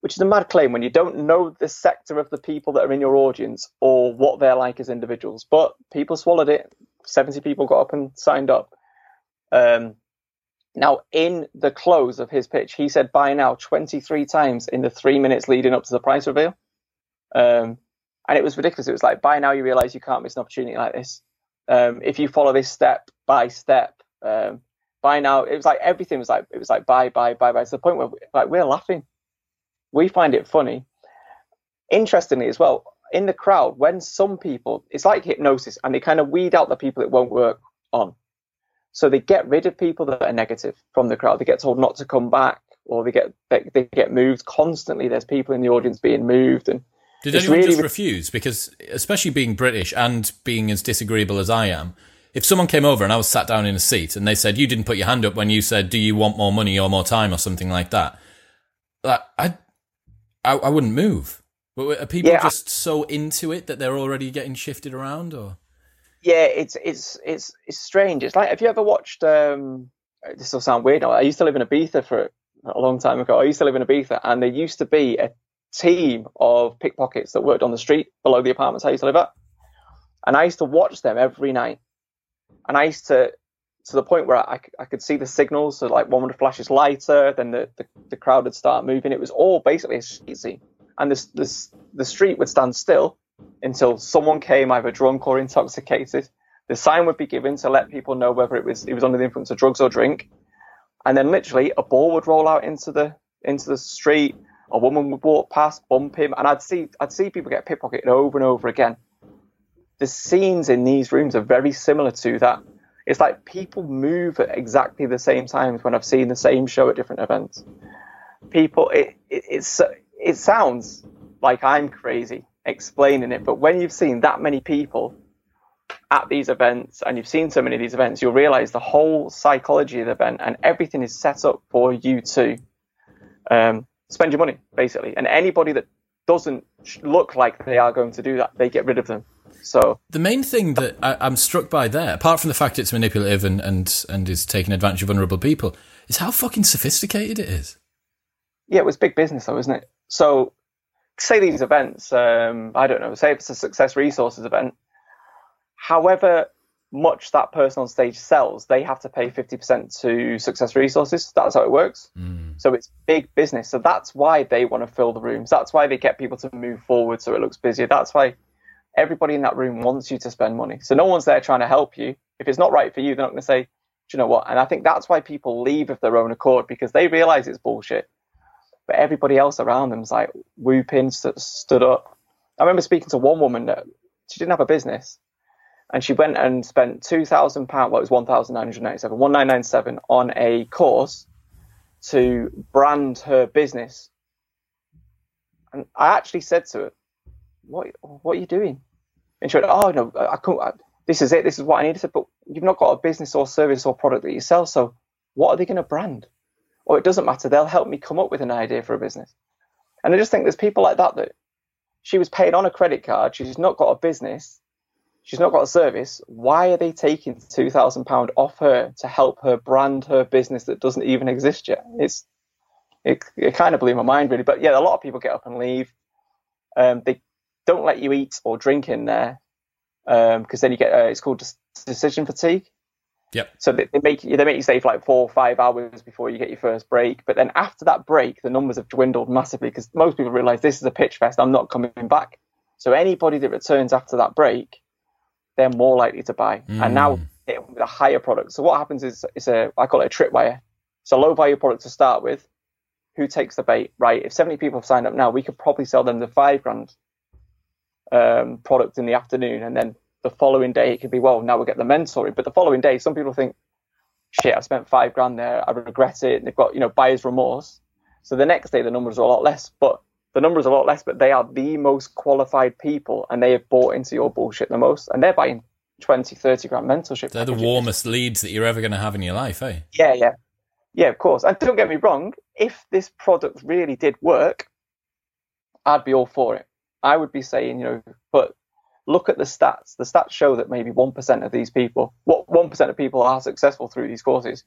Speaker 2: which is a mad claim when you don't know the sector of the people that are in your audience or what they're like as individuals. But people swallowed it. 70 people got up and signed up. Um, now, in the close of his pitch, he said buy now 23 times in the three minutes leading up to the price reveal. Um, and it was ridiculous. It was like, buy now, you realize you can't miss an opportunity like this. Um, if you follow this step by step, um, buy now, it was like everything was like, it was like buy, buy, buy, buy to the point where like we're laughing. We find it funny. Interestingly, as well, in the crowd, when some people, it's like hypnosis and they kind of weed out the people it won't work on. So they get rid of people that are negative from the crowd. They get told not to come back, or they get they, they get moved constantly. There's people in the audience being moved, and
Speaker 1: did anyone really just refuse? Because especially being British and being as disagreeable as I am, if someone came over and I was sat down in a seat and they said you didn't put your hand up when you said do you want more money or more time or something like that, like I, I, I wouldn't move. But Are people yeah, just so into it that they're already getting shifted around, or?
Speaker 2: yeah, it's it's it's it's strange. It's like have you ever watched? Um, this will sound weird. I used to live in Ibiza for a long time ago. I used to live in Ibiza, and there used to be a team of pickpockets that worked on the street below the apartments I used to live at, and I used to watch them every night. And I used to to the point where I, I could see the signals. So like one would flash his lighter, then the, the, the crowd would start moving. It was all basically a street scene, and this this the street would stand still until someone came either drunk or intoxicated. The sign would be given to let people know whether it was it was under the influence of drugs or drink. And then literally a ball would roll out into the into the street. A woman would walk past, bump him, and I'd see I'd see people get pickpocketed over and over again. The scenes in these rooms are very similar to that. It's like people move at exactly the same times when I've seen the same show at different events. People, it, it, it's, it sounds like I'm crazy, explaining it. But when you've seen that many people at these events and you've seen so many of these events, you'll realize the whole psychology of the event and everything is set up for you to um, spend your money, basically. And anybody that doesn't look like they are going to do that, they get rid of them. So
Speaker 1: the main thing that I, am struck by there, apart from the fact it's manipulative and, and and is taking advantage of vulnerable people, is how fucking sophisticated it is.
Speaker 2: Yeah, it was big business though, isn't it? So say these events, um, I don't know, say it's a success resources event, however much that person on stage sells, they have to pay 50% to success resources. That's how it works. Mm. So it's big business. So that's why they want to fill the rooms. That's why they get people to move forward so it looks busier. That's why everybody in that room wants you to spend money. So no one's there trying to help you. If it's not right for you, they're not going to say, do you know what? And I think that's why people leave of their own accord because they realize it's bullshit but everybody else around them's like whooping, st- stood up. I remember speaking to one woman that she didn't have a business, and she went and spent two thousand pound. Well, it was one thousand nine hundred ninety-seven, one nine nine seven on a course to brand her business. And I actually said to her, "What what are you doing?" And she went, "Oh no, I couldn't. I, this is it. This is what I need." I said, "But you've not got a business or service or product that you sell. So what are they going to brand?" Or it doesn't matter. They'll help me come up with an idea for a business. And I just think there's people like that that she was paying on a credit card. She's not got a business. She's not got a service. Why are they taking two thousand pound off her to help her brand her business that doesn't even exist yet? It's it, it kind of blew my mind really. But yeah, a lot of people get up and leave. Um, they don't let you eat or drink in there because um, then you get uh, it's called decision fatigue.
Speaker 1: Yep.
Speaker 2: So they, they make you they make you stay for like four or five hours before you get your first break. But then after that break, the numbers have dwindled massively because most people realize this is a pitch fest. I'm not coming back. So anybody that returns after that break, they're more likely to buy. Mm. And now with a higher product. So what happens is it's a I call it a tripwire. It's a low value product to start with. Who takes the bait? Right. If 70 people have signed up now, we could probably sell them the five grand um, product in the afternoon, and then the following day it could be well now we'll get the mentoring but the following day some people think shit i spent five grand there i regret it And they've got you know buyer's remorse. So the next day the numbers are a lot less but the numbers are a lot less but they are the most qualified people and they have bought into your bullshit the most and they're buying 20 30 grand mentorship
Speaker 1: they're packages. the warmest leads that you're ever going to have in your life eh?
Speaker 2: Yeah yeah. Yeah of course. And don't get me wrong if this product really did work i'd be all for it i would be saying you know but look at the stats. The stats show that maybe 1% of these people, what 1% of people are successful through these courses.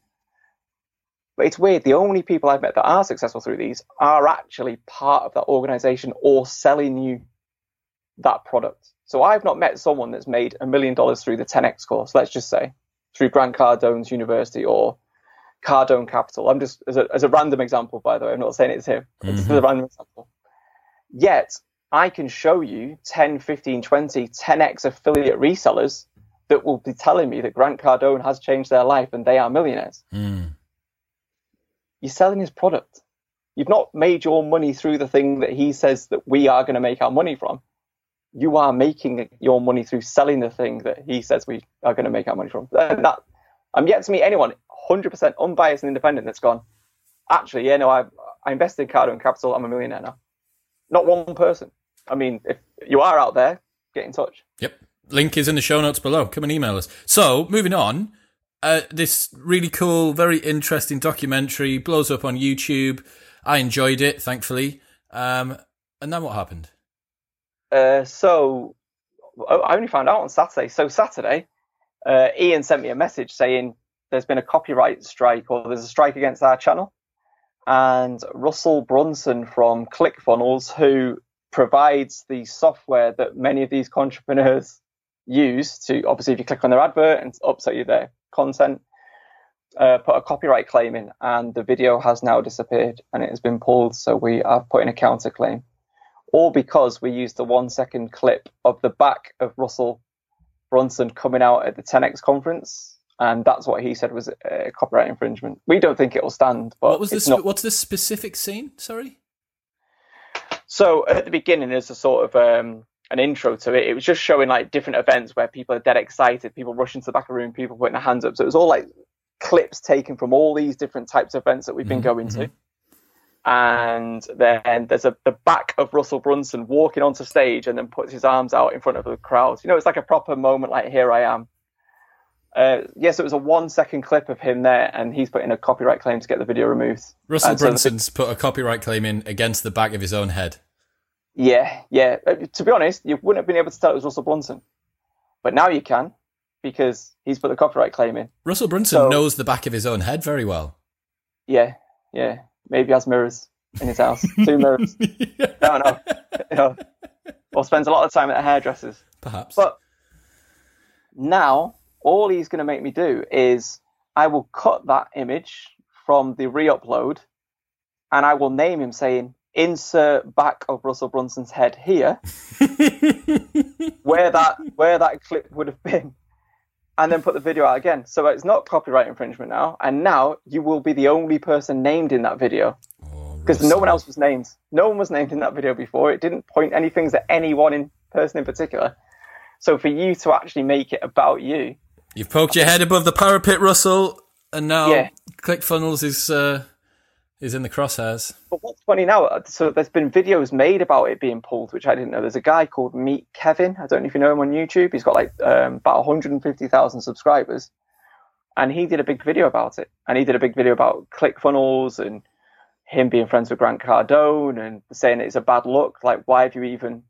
Speaker 2: But it's weird. The only people I've met that are successful through these are actually part of that organization or selling you that product. So I've not met someone that's made a million dollars through the 10x course, let's just say, through Grant Cardone's university or Cardone Capital. I'm just, as a, as a random example, by the way, I'm not saying it's him, mm-hmm. it's a random example. Yet I can show you 10, 15, 20, 10x affiliate resellers that will be telling me that Grant Cardone has changed their life and they are millionaires.
Speaker 1: Mm.
Speaker 2: You're selling his product. You've not made your money through the thing that he says that we are going to make our money from. You are making your money through selling the thing that he says we are going to make our money from. And that, I'm yet to meet anyone 100% unbiased and independent that's gone, actually, yeah, no, I, I invested in Cardone Capital. I'm a millionaire now. Not one person. I mean, if you are out there, get in touch.
Speaker 1: Yep. Link is in the show notes below. Come and email us. So, moving on, uh, this really cool, very interesting documentary blows up on YouTube. I enjoyed it, thankfully. Um, and then what happened?
Speaker 2: Uh, so, I only found out on Saturday. So, Saturday, uh, Ian sent me a message saying there's been a copyright strike or there's a strike against our channel. And Russell Brunson from ClickFunnels, who provides the software that many of these entrepreneurs use to obviously if you click on their advert and upsell you their content uh, put a copyright claim in and the video has now disappeared and it has been pulled. So we are putting a counterclaim all because we used the one second clip of the back of russell brunson coming out at the 10x conference and that's what he said was a copyright infringement. We don't think it will stand but
Speaker 1: what was this not- what's the specific scene? Sorry
Speaker 2: so at the beginning, there's a sort of um, an intro to it. It was just showing like different events where people are dead excited, people rushing to the back of the room, people putting their hands up. So it was all like clips taken from all these different types of events that we've been mm-hmm. going to. Mm-hmm. And then there's a the back of Russell Brunson walking onto stage and then puts his arms out in front of the crowd. You know, it's like a proper moment, like here I am. Uh, yes, it was a one second clip of him there, and he's putting a copyright claim to get the video removed.
Speaker 1: Russell and Brunson's so put a copyright claim in against the back of his own head.
Speaker 2: Yeah, yeah. Uh, to be honest, you wouldn't have been able to tell it was Russell Brunson, but now you can because he's put the copyright claim in.
Speaker 1: Russell Brunson so, knows the back of his own head very well.
Speaker 2: Yeah, yeah. Maybe he has mirrors in his house, two mirrors. yeah. No, no, you know, or spends a lot of time at the hairdressers.
Speaker 1: Perhaps.
Speaker 2: But now all he's going to make me do is I will cut that image from the re-upload and I will name him saying insert back of Russell Brunson's head here where that where that clip would have been and then put the video out again so it's not copyright infringement now and now you will be the only person named in that video
Speaker 1: oh,
Speaker 2: because no one else was named. No one was named in that video before. It didn't point any things at any one in person in particular. So for you to actually make it about you,
Speaker 1: you've poked your head above the parapet, Russell, and now
Speaker 2: Yeah.
Speaker 1: ClickFunnels is uh, is in the crosshairs.
Speaker 2: But what's funny now, so there's been videos made about it being pulled, which I didn't know. There's a guy called Meet Kevin. I don't know if you know him on YouTube. He's got like um, about 150,000 subscribers. And he did a big video about it. And he did a big video about ClickFunnels and him being friends with Grant Cardone and saying it's a bad look. Like, why have you even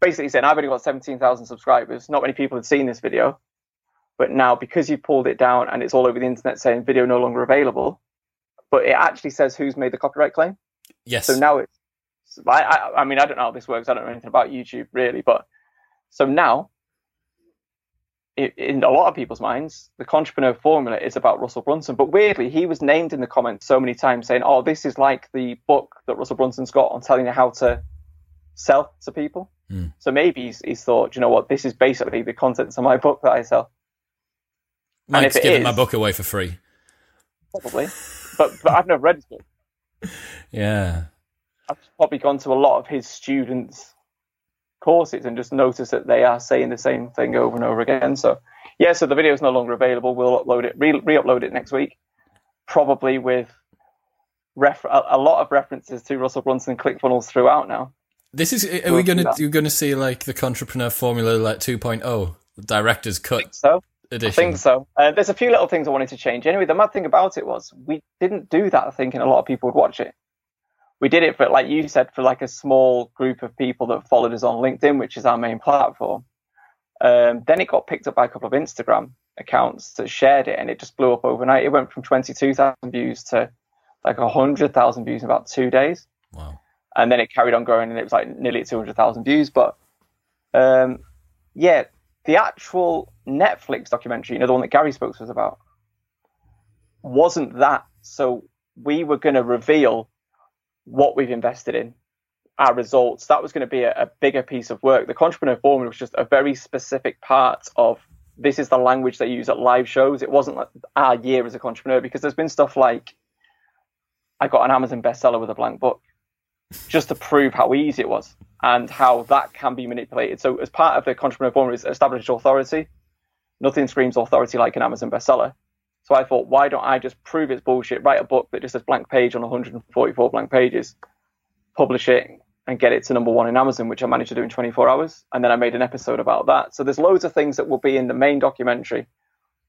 Speaker 2: basically saying, I've only got 17,000 subscribers. Not many people had seen this video. But now, because you pulled it down and it's all over the internet saying video no longer available, but it actually says who's made the copyright claim.
Speaker 1: Yes.
Speaker 2: So now it's, I, I, I mean, I don't know how this works. I don't know anything about YouTube really, but so now, in a lot of people's minds, the contrepreneur formula is about Russell Brunson. But weirdly, he was named in the comments so many times saying, "Oh, this is like the book that Russell Brunson's got on telling you how to sell to people."
Speaker 1: Hmm.
Speaker 2: So maybe he's, he's thought, you know what, this is basically the contents of my book that I sell.
Speaker 1: Mike's
Speaker 2: if it
Speaker 1: giving my book away for free.
Speaker 2: Probably, but but I've never read his book.
Speaker 1: Yeah.
Speaker 2: I've probably gone to a lot of his students' courses and just noticed that they are saying the same thing over and over again. So, yeah, so the video is no longer available. We'll upload it, re upload it next week, probably with ref- a, a lot of references to Russell Brunson ClickFunnels throughout now.
Speaker 1: This is. Are we
Speaker 2: We'll
Speaker 1: gonna? You're gonna see like the contrepreneur formula like 2.0, the director's cut
Speaker 2: So, I think so. Uh, there's a few little things I wanted to change. Anyway, the mad thing about it was we didn't do that thinking a lot of people would watch it. We did it for, like you said, for like a small group of people that followed us on LinkedIn, which is our main platform. Um, then it got picked up by a couple of Instagram accounts that shared it, and it just blew up overnight. It went from 22,000 views to like 100,000 views in about two days
Speaker 1: Wow.
Speaker 2: and then it carried on growing and it was like nearly 200,000 views. But um, yeah, the actual Netflix documentary, you know, the one that Gary spoke to us about, wasn't that. So we were going to reveal what we've invested in, our results. That was going to be a, a bigger piece of work. The Contrepreneur forum was just a very specific part of this is the language they use at live shows. It wasn't like our year as a entrepreneur because there's been stuff like I got an Amazon bestseller with a blank book just to prove how easy it was and how that can be manipulated. So, as part of the contrepreneur formula is established authority. Nothing screams authority like an Amazon bestseller. So I thought, why don't I just prove it's bullshit? Write a book that just says blank page on 144 blank pages, publish it, and get it to number one in Amazon, which I managed to do in 24 hours. And then I made an episode about that. So there's loads of things that will be in the main documentary,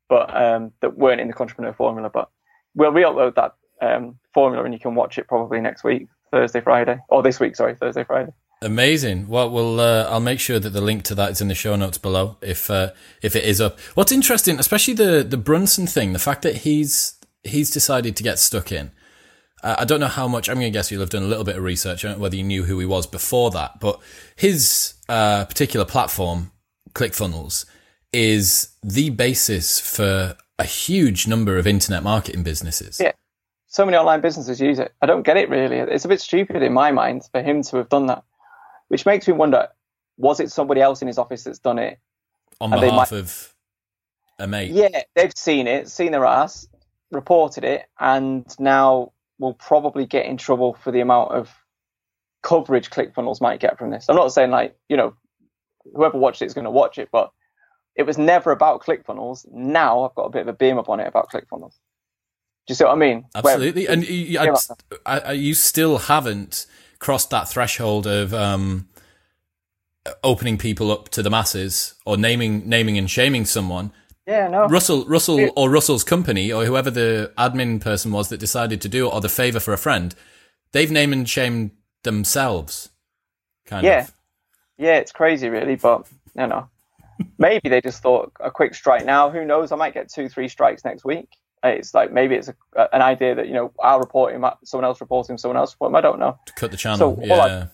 Speaker 2: but um, that weren't in the contrepreneur formula. But we'll re-upload that um, formula, and you can watch it probably next week, Thursday, Friday, or this week, sorry, Thursday, Friday.
Speaker 1: Amazing. Well, we'll uh, I'll make sure that the link to that is in the show notes below if uh, if it is up. What's interesting, especially the the Brunson thing, the fact that he's he's decided to get stuck in. Uh, I don't know how much. I'm going to guess you'll have done a little bit of research. I don't know whether you knew who he was before that, but his uh, particular platform, ClickFunnels, is the basis for a huge number of internet marketing businesses.
Speaker 2: Yeah. So many online businesses use it. I don't get it really. It's a bit stupid in my mind for him to have done that, which makes me wonder: was it somebody else in his office that's done it?
Speaker 1: on
Speaker 2: And
Speaker 1: behalf
Speaker 2: might-
Speaker 1: of a mate.
Speaker 2: Yeah, they've seen it, seen their ass, reported it, and now will probably get in trouble for the amount of coverage ClickFunnels might get from this. I'm not saying like you know whoever watched it is going to watch it, but it was never about ClickFunnels. Now I've got a bit of a beam up on it about ClickFunnels. Do you see what I mean? Where-
Speaker 1: Absolutely, and you. I, I, you still haven't crossed that threshold of um, opening people up to the masses or naming naming and shaming someone.
Speaker 2: yeah, no.
Speaker 1: Russell, Russell, or Russell's company, or whoever the admin person was that decided to do it, or the favor for a friend, they've named and shamed themselves. Kind
Speaker 2: Yeah.
Speaker 1: of.
Speaker 2: Yeah, it's crazy, really, but you know, maybe they just thought a quick strike. Now, who knows? I might get two, three strikes next week. It's like maybe it's a, an idea that you know I'll report him, someone else reports him, someone else report him. I don't know.
Speaker 1: To cut the channel.
Speaker 2: So, all
Speaker 1: yeah.
Speaker 2: I-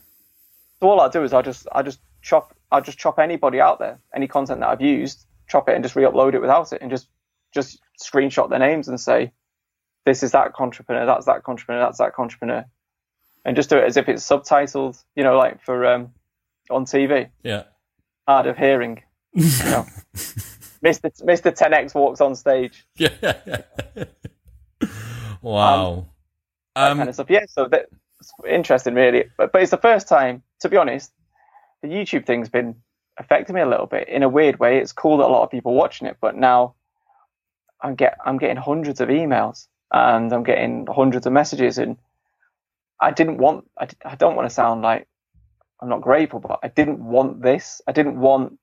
Speaker 2: So all I do is I just I just chop I just chop anybody out there, any content that I've used, chop it and just re-upload it without it, and just just screenshot their names and say, this is that entrepreneur, that's that entrepreneur, that's that entrepreneur, and just do it as if it's subtitled, you know, like for um on TV.
Speaker 1: yeah.
Speaker 2: hard of hearing. You know. Mr. Mr. 10X walks on stage,
Speaker 1: Yeah. wow.
Speaker 2: that
Speaker 1: Um,
Speaker 2: kind of stuff. Yeah, so that, it's interesting, really. But, but it's the first time, to be honest, the YouTube thing's been affecting me a little bit in a weird way. It's cool that a lot of people are watching it, but now I'm get I'm getting hundreds of emails and I'm getting hundreds of messages, and I didn't want I, I don't want to sound like I'm not grateful, but I didn't want this. I didn't want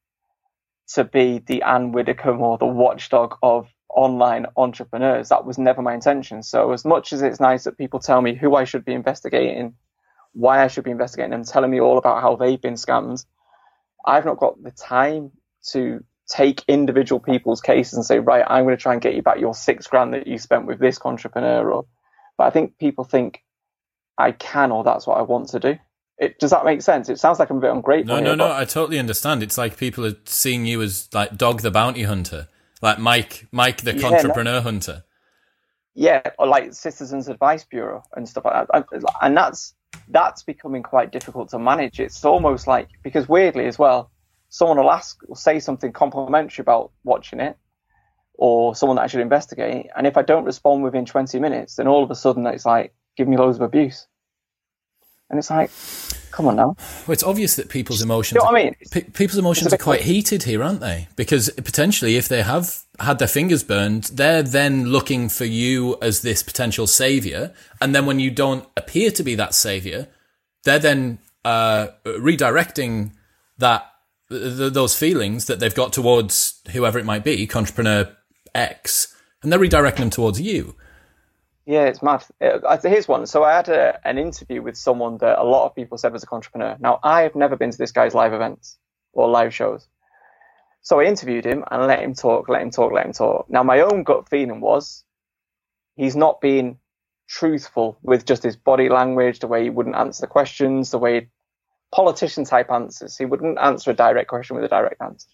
Speaker 2: to be the Anne Widdecombe or the watchdog of online entrepreneurs. That was never my intention. So as much as it's nice that people tell me who I should be investigating, why I should be investigating them, telling me all about how they've been scammed, I've not got the time to take individual people's cases and say, right, I'm going to try and get you back your six grand that you spent with this entrepreneur. Or, but I think people think I can or that's what I want to do. It, does that make sense? It sounds like I'm a bit ungrateful.
Speaker 1: No, no,
Speaker 2: here,
Speaker 1: no.
Speaker 2: but-
Speaker 1: I totally understand. It's like people are seeing you as like Dog the Bounty Hunter, like Mike, Mike the
Speaker 2: Yeah, no.
Speaker 1: entrepreneur hunter.
Speaker 2: yeah, or like Citizens Advice Bureau and stuff like that. And- And that's that's becoming quite difficult to manage. It's almost like because weirdly as well, someone will ask, will say something complimentary about watching it, or someone that I should investigate, and if I don't respond within 20 minutes, then all of a sudden it's like give me loads of abuse, and it's like, come on now,
Speaker 1: Well, it's obvious that people's emotions.
Speaker 2: you know what I mean?
Speaker 1: Pe- people's emotions are quite heated here, aren't they? Because potentially, if they have had their fingers burned, they're then looking for you as this potential savior, and then when you don't appear to be that savior, they're then uh, redirecting that th- th- those feelings that they've got towards whoever it might be, entrepreneur X, and they're redirecting them towards you.
Speaker 2: Yeah, it's mad. Uh, Here's one. So I had a, an interview with someone that a lot of people said was a contrepreneur. Now, I have never been to this guy's live events or live shows. So I interviewed him and let him talk, let him talk, let him talk. Now, my own gut feeling was he's not being truthful with just his body language, the way he wouldn't answer the questions, the way politician type answers. He wouldn't answer a direct question with a direct answer.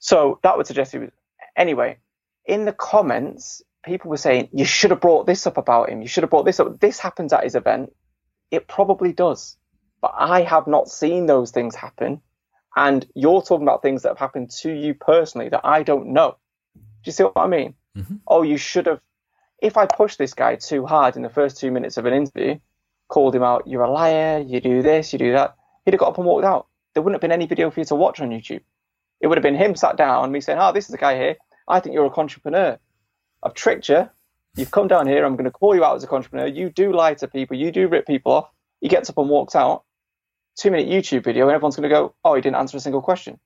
Speaker 2: So that would suggest he was. Anyway, in the comments, people were saying, you should have brought this up about him. You should have brought this up. This happens at his event. It probably does. But I have not seen those things happen. And you're talking about things that have happened to you personally that I don't know. Do you see what I mean? Mm-hmm. Oh, you should have. If I pushed this guy too hard in the first two minutes of an interview, called him out, you're a liar, you do this, you do that, he'd have got up and walked out. There wouldn't have been any video for you to watch on YouTube. It would have been him sat down, and me saying, oh, this is the guy here. I think you're a contrepreneur. I've tricked you. You've come down here. I'm going to call you out as a contrepreneur. You do lie to people. You do rip people off. He gets up and walks out. Two minute YouTube video, and everyone's going to go, oh, he didn't answer a single question.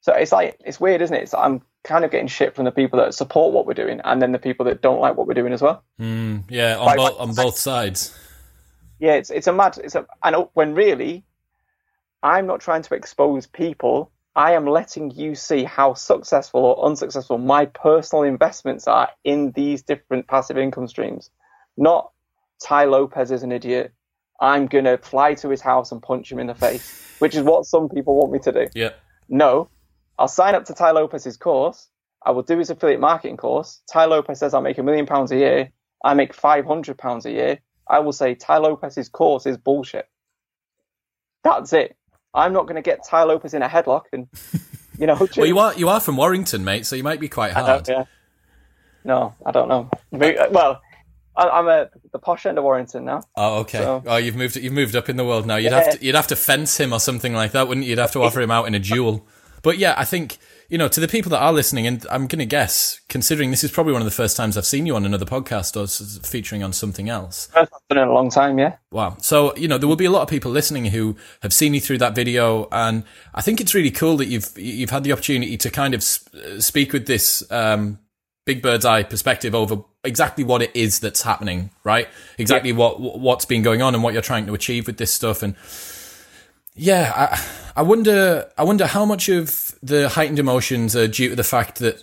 Speaker 2: So it's like, it's weird, isn't it? It's, I'm kind of getting shit from the people that support what we're doing and then the people that don't like what we're doing as well.
Speaker 1: Mm, yeah, on,
Speaker 2: Like-
Speaker 1: bo- on both sides.
Speaker 2: Yeah, it's it's a mad. It's a and when really, I'm not trying to expose people. I am letting you see how successful or unsuccessful my personal investments are in these different passive income streams. Not Tai Lopez is an idiot. I'm gonna fly to his house and punch him in the face, which is what some people want me to do.
Speaker 1: Yeah.
Speaker 2: No, I'll sign up to Tai Lopez's course. I will do his affiliate marketing course. Tai Lopez says I'll make a million pounds a year. I make five hundred pounds a year. I will say Tai Lopez's course is bullshit. That's it. I'm not going to get Tai Lopez in a headlock and, you know.
Speaker 1: Well, you are you are from Warrington, mate, so you might be quite hard.
Speaker 2: yeah. No, I don't know. Uh, well, I- I'm a the posh end of Warrington now.
Speaker 1: Oh, okay.
Speaker 2: So-
Speaker 1: oh, you've moved. You've moved up in the world now. You'd have to. You'd have to fence him or something like that, wouldn't you? You'd have to offer him out in a duel. But yeah, I think you know to the people that are listening, and I'm going to guess, considering this is probably one of the first times I've seen you on another podcast or featuring on something else.
Speaker 2: First in a long time, yeah.
Speaker 1: Wow. So, you know, there will be a lot of people listening who have seen you through that video. And I think it's really cool that you've, you've had the opportunity to kind of s- speak with this, um, big bird's eye perspective over exactly what it is that's happening, right? Exactly what, what's been going on and what you're trying to achieve with this stuff. And yeah, I, I wonder, I wonder how much of the heightened emotions are due to the fact that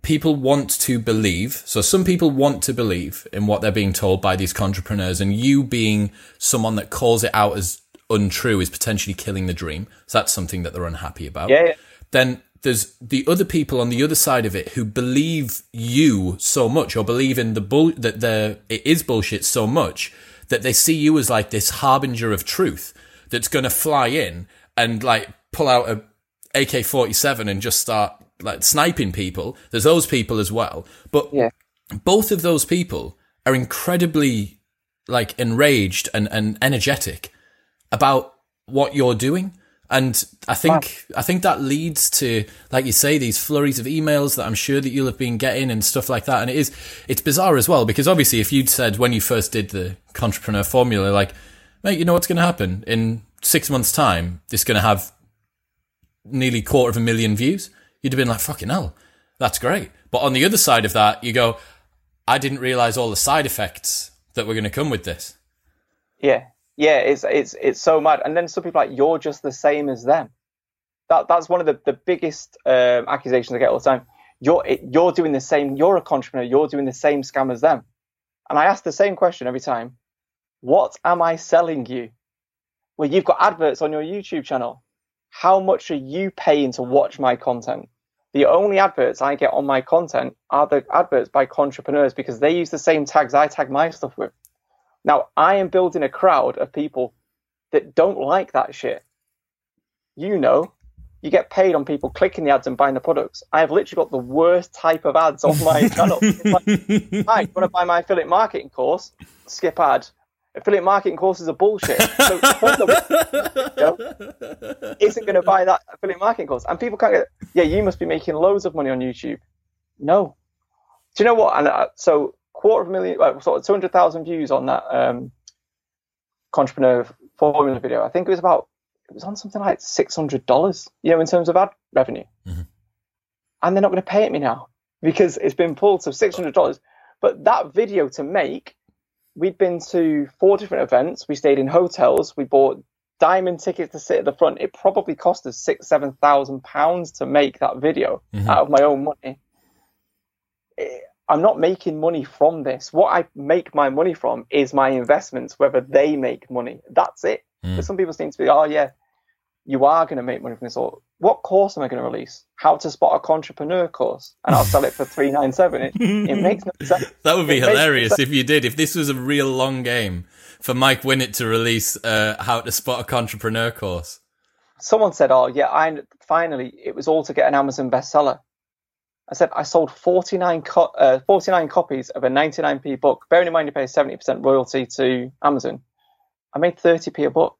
Speaker 1: people want to believe. So some people want to believe in what they're being told by these entrepreneurs, and you being someone that calls it out as untrue is potentially killing the dream. So that's something that they're unhappy about.
Speaker 2: Yeah, yeah.
Speaker 1: Then there's the other people on the other side of it who believe you so much, or believe in the bull that the it is bullshit so much that they see you as like this harbinger of truth that's going to fly in and like pull out a AK-47 and just start like sniping people. There's those people as well. But
Speaker 2: Yeah.
Speaker 1: both of those people are incredibly like enraged and, and energetic about what you're doing. And I think wow. I think that leads to, like you say, these flurries of emails that I'm sure that you'll have been getting and stuff like that. And it is it's bizarre as well because obviously, if you'd said when you first did the contrepreneur formula, like, mate, you know what's going to happen in six months' time? It's going to have nearly quarter of a million views. You'd have been like, fucking hell, that's great. But on the other side of that, you go, I didn't realize all the side effects that were going to come with this.
Speaker 2: Yeah, yeah, it's it's it's so mad. And then some people like you're just the same as them. That that's one of the the biggest um, accusations I get all the time. You're you're doing the same. You're a contrepreneur. You're doing the same scam as them. And I ask the same question every time. What am I selling you? Well, you've got adverts on your YouTube channel. How much are you paying to watch my content? The only adverts I get on my content are the adverts by entrepreneurs because they use the same tags I tag my stuff with. Now, I am building a crowd of people that don't like that shit. You know, you get paid on people clicking the ads and buying the products. I have literally got the worst type of ads on my channel. Like, Hi, want to buy my affiliate marketing course? Skip ad. Affiliate marketing courses are bullshit. So know, isn't going to buy that affiliate marketing course. And people can't get, yeah, you must be making loads of money on YouTube. No. Do you know what? And uh, so quarter of a million, well, sort of 200,000 views on that um, contrepreneur formula video. I think it was about, it was on something like $600, you know, in terms of ad revenue. Mm-hmm. And they're not going to pay it me now because it's been pulled to $600. But that video to make, we'd been to four different events. We stayed in hotels. We bought diamond tickets to sit at the front. It probably cost us six, seven thousand pounds to make that video mm-hmm. out of my own money. It, I'm not making money from this. What I make my money from is my investments, whether they make money. That's it. Mm. But some people seem to be, oh yeah, you are going to make money from this. Or what course am I going to release? How to spot a contrepreneur course, and I'll sell it for three nine seven. It, it makes no sense.
Speaker 1: That would be it hilarious if you did. If this was a real long game for Mike Winnet to release uh, how to spot a contrepreneur course.
Speaker 2: Someone said, "Oh yeah, I finally it was all to get an Amazon bestseller." I said I sold 49, co- uh, 49 copies of a 99p book. Bearing in mind you pay 70% royalty to Amazon, I made 30p a book.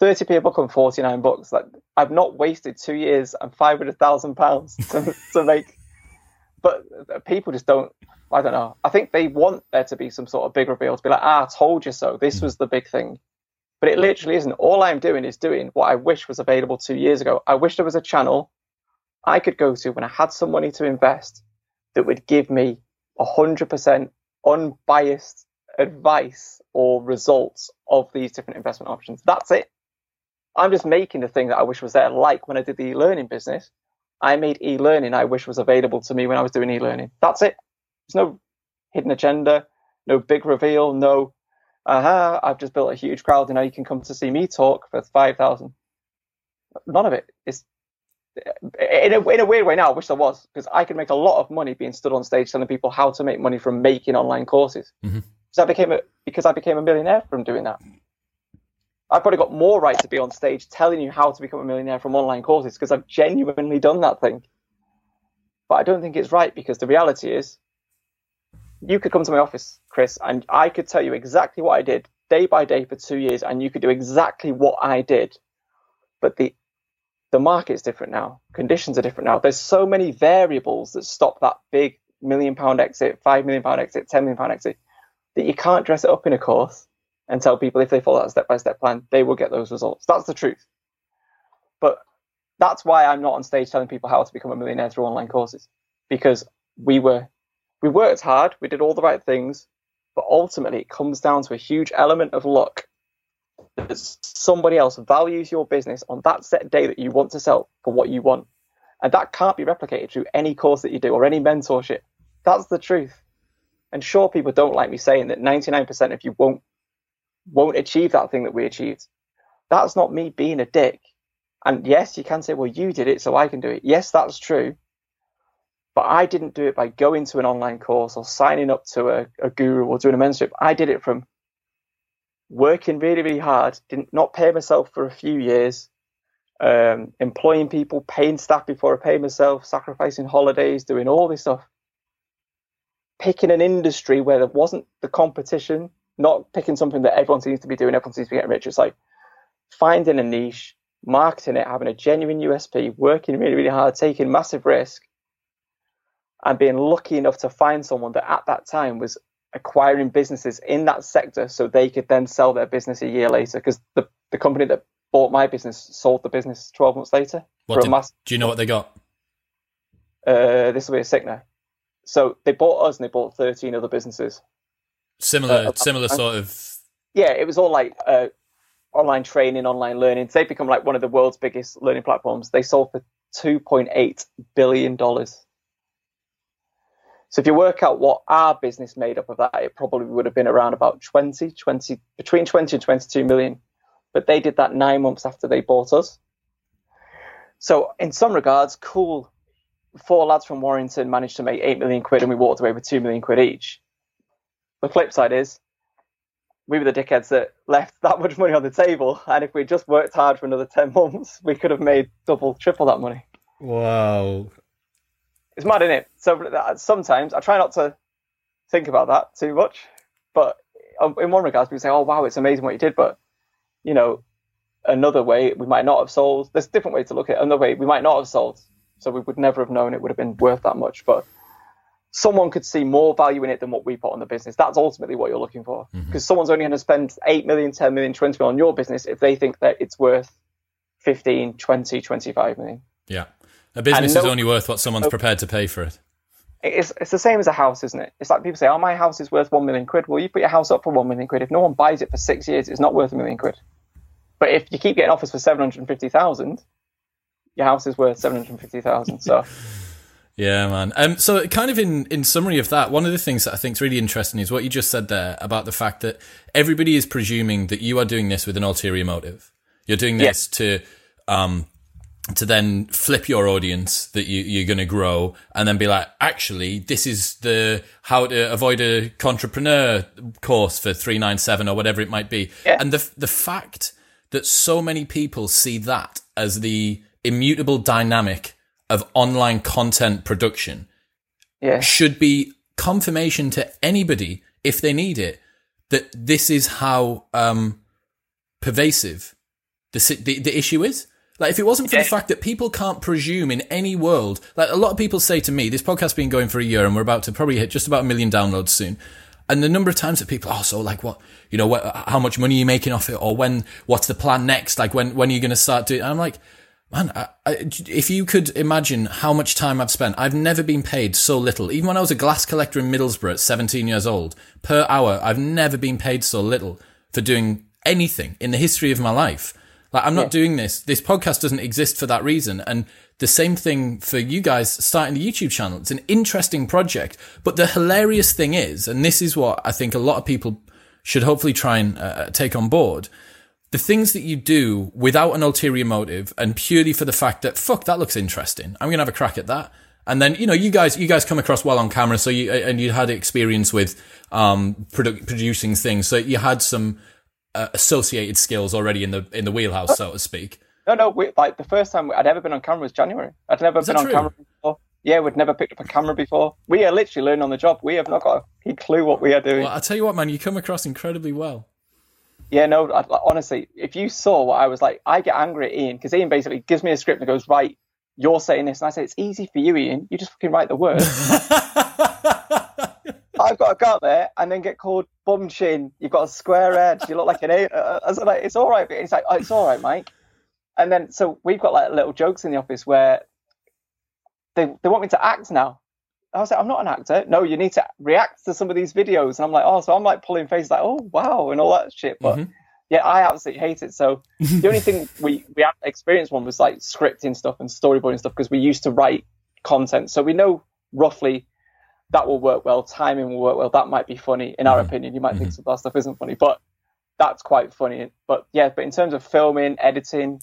Speaker 2: 30p a book on 49 books. Like I've not wasted two years and 500,000 pounds to, to make. But people just don't. I don't know. I think they want there to be some sort of big reveal to be like, ah, I told you so. This was the big thing. But it literally isn't. All I'm doing is doing what I wish was available two years ago. I wish there was a channel I could go to when I had some money to invest that would give me 100% unbiased advice or results of these different investment options. That's it. I'm just making the thing that I wish was there. Like when I did the e-learning business, I made e-learning I wish was available to me when I was doing e-learning. That's it. There's no hidden agenda, no big reveal, no, aha, I've just built a huge crowd and now you can come to see me talk for 5,000. None of it. It's in a, in a weird way now, I wish there was, because I could make a lot of money being stood on stage telling people how to make money from making online courses. Mm-hmm. Because I became a because I became a millionaire from doing that. I've probably got more right to be on stage telling you how to become a millionaire from online courses because I've genuinely done that thing. But I don't think it's right because the reality is, you could come to my office, Chris, and I could tell you exactly what I did day by day for two years, and you could do exactly what I did. But the the market's different now. Conditions are different now. There's so many variables that stop that big million pound exit, five million pound exit, ten million pound exit that you can't dress it up in a course and tell people if they follow that step by step plan, they will get those results. That's the truth. But that's why I'm not on stage telling people how to become a millionaire through online courses because we were we worked hard, we did all the right things, but ultimately it comes down to a huge element of luck that somebody else values your business on that set day that you want to sell for what you want. And that can't be replicated through any course that you do or any mentorship. That's the truth. And sure, people don't like me saying that 99% of you won't won't achieve that thing that we achieved. That's not me being a dick. And yes, you can say, well, you did it, so I can do it. Yes, that's true. But I didn't do it by going to an online course or signing up to a, a guru or doing a mentorship. I did it from working really, really hard, didn't not pay myself for a few years, um, employing people, paying staff before I pay myself, sacrificing holidays, doing all this stuff. Picking an industry where there wasn't the competition, not picking something that everyone seems to be doing, everyone seems to be getting rich. It's like finding a niche, marketing it, having a genuine USP, working really, really hard, taking massive risk, and being lucky enough to find someone that at that time was acquiring businesses in that sector so they could then sell their business a year later because the, the company that bought my business sold the business 12 months later.
Speaker 1: What did, mass- do you know what they got?
Speaker 2: Uh, this will be a sickener. So they bought us and they bought 13 other businesses.
Speaker 1: Similar, uh, similar sort of.
Speaker 2: Yeah, it was all like uh, online training, online learning. They've become like one of the world's biggest learning platforms. They sold for 2.8 billion dollars. So if you work out what our business made up of that, it probably would have been around about 20, 20, between 20 and 22 million. But they did that nine months after they bought us. So in some regards, cool. Four lads from Warrington managed to make eight million quid and we walked away with two million quid each. The flip side is we were the dickheads that left that much money on the table. And if we just worked hard for another 10 months, we could have made double, triple that money.
Speaker 1: Wow.
Speaker 2: It's mad, isn't it? So sometimes I try not to think about that too much. But um, in one regard, people say, oh, wow, it's amazing what you did. But, you know, another way we might not have sold. There's different ways to look at it. Another way we might not have sold. So we would never have known it would have been worth that much. But someone could see more value in it than what we put on the business. That's ultimately what you're looking for. Because mm-hmm. someone's only going to spend 8 million, 10 million, 20 million on your business if they think that it's worth 15, 20, 25 million.
Speaker 1: Yeah. A business no, is only worth what someone's no, prepared to pay for it.
Speaker 2: It's, it's the same as a house, isn't it? It's like people say, oh, my house is worth 1 million quid. Well, you put your house up for 1 million quid. If no one buys it for six years, it's not worth a million quid. But if you keep getting offers for 750,000, your house is worth 750,000. So.
Speaker 1: Yeah, man. Um, so, kind of in, in summary of that, one of the things that I think is really interesting is what you just said there about the fact that everybody is presuming that you are doing this with an ulterior motive. You're doing this to um, to then flip your audience that you, you're going to grow and then be like, actually, this is the how to avoid a contrepreneur course for 397 or whatever it might be. Yeah. And the, the fact that so many people see that as the immutable dynamic of online content production
Speaker 2: yeah.
Speaker 1: should be confirmation to anybody if they need it that this is how um, pervasive the, the, the issue is. Like, if it wasn't for yeah. the fact that people can't presume in any world, like a lot of people say to me, this podcast's been going for a year and we're about to probably hit just about a million downloads soon. And the number of times that people, oh, so like what, you know, what, how much money are you making off it? Or when, what's the plan next? Like when, when are you going to start doing, I'm like, man, I, I, if you could imagine how much time I've spent, I've never been paid so little. Even when I was a glass collector in Middlesbrough at 17 years old, per hour, I've never been paid so little for doing anything in the history of my life. Like, I'm not yeah. doing this. This podcast doesn't exist for that reason. And the same thing for you guys starting the YouTube channel. It's an interesting project. But the hilarious thing is, and this is what I think a lot of people should hopefully try and uh, take on board the things that you do without an ulterior motive and purely for the fact that fuck that looks interesting i'm gonna have a crack at that and then you know you guys you guys come across well on camera so you and you had experience with um produ- producing things so you had some uh, associated skills already in the in the wheelhouse so to speak
Speaker 2: no no we, like the first time i'd ever been on camera was january i'd never Is been on true? camera before yeah, we'd never picked up a camera before. We are literally learning on the job. We have not got a clue what we are doing.
Speaker 1: Well, I tell you what, man, you come across incredibly well.
Speaker 2: Yeah, no, I, honestly, if you saw what I was like, I get angry at Ian because Ian basically gives me a script and goes, right, you're saying this. And I say, it's easy for you, Ian. You just fucking write the words. I've got to go out there and then get called bum chin. You've got a square head. You look like an eight. I was like, it's all right. But it's like, oh, it's all right, Mike. And then, so we've got like little jokes in the office where they, they want me to act now. I was like, I'm not an actor. No, you need to react to some of these videos. And I'm like, oh, so I'm like pulling faces like, oh, wow, and all that shit. But mm-hmm. yeah, I absolutely hate it. So the only thing we, we experienced one was like scripting stuff and storyboarding stuff because we used to write content. So we know roughly that will work well, timing will work well. That might be funny in our mm-hmm. opinion. You might mm-hmm. think some of that stuff isn't funny, but that's quite funny. But yeah, but in terms of filming, editing,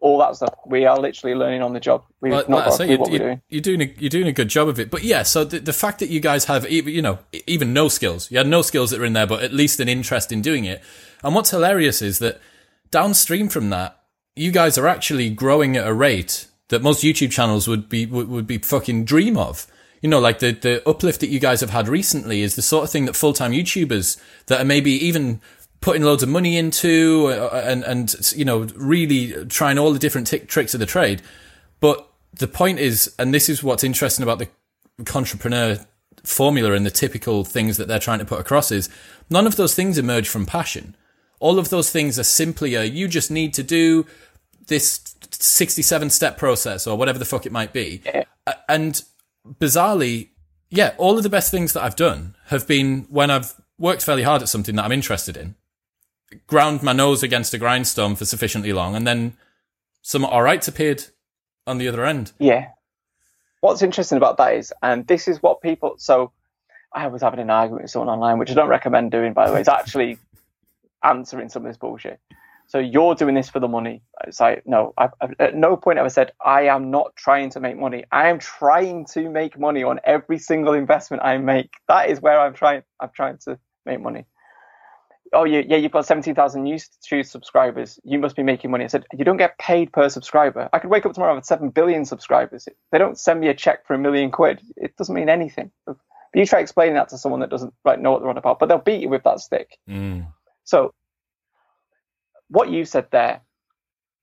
Speaker 2: all that stuff. We are literally learning on the job. We've well, not got
Speaker 1: you're, what we're doing. You're doing a, you're doing a good job of it. But yeah, so the, the fact that you guys have even you know even no skills, you had no skills that were in there, but at least an interest in doing it. And what's hilarious is that downstream from that, you guys are actually growing at a rate that most YouTube channels would be would, would be fucking dream of. You you know, like the, the uplift that you guys have had recently is the sort of thing that full time YouTubers that are maybe even putting loads of money into uh, and, and, you know, really trying all the different t- tricks of the trade. But the point is, and this is what's interesting about the contrepreneur formula and the typical things that they're trying to put across is none of those things emerge from passion. All of those things are simply a, you just need to do this 67 step process or whatever the fuck it might be. And bizarrely, yeah, all of the best things that I've done have been when I've worked fairly hard at something that I'm interested in, ground my nose against a grindstone for sufficiently long, and then some alrights appeared on the other end.
Speaker 2: Yeah. What's interesting about that is, and this is what people, so I was having an argument with someone online, which I don't recommend doing, by the way. It's actually answering some of this bullshit. So you're doing this for the money. It's like, no, I've, I've, at no point ever said, I am not trying to make money. I am trying to make money on every single investment I make. That is where I'm trying, I'm trying to make money. Oh, yeah, yeah you've got 17,000 YouTube subscribers. You must be making money. I said, you don't get paid per subscriber. I could wake up tomorrow with 7 billion subscribers. They don't send me a check for a million quid. It doesn't mean anything. But you try explaining that to someone that doesn't like, know what they're on about, but they'll beat you with that stick.
Speaker 1: Mm.
Speaker 2: So what you said there,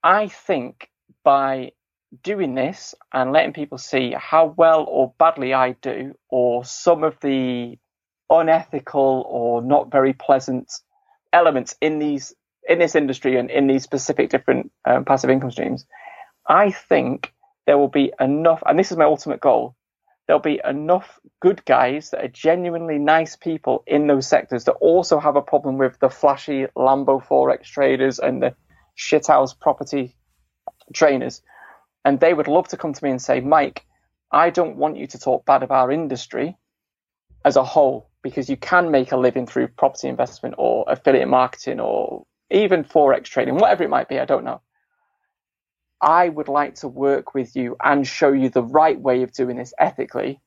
Speaker 2: I think by doing this and letting people see how well or badly I do, or some of the unethical or not very pleasant elements in these in this industry and in these specific different um, passive income streams, I think there will be enough, and this is my ultimate goal. There'll be enough good guys that are genuinely nice people in those sectors that also have a problem with the flashy Lambo forex traders and the shithouse property trainers. And they would love to come to me and say, Mike, I don't want you to talk bad of our industry as a whole because you can make a living through property investment or affiliate marketing or even forex trading, whatever it might be. I don't know. I would like to work with you and show you the right way of doing this ethically.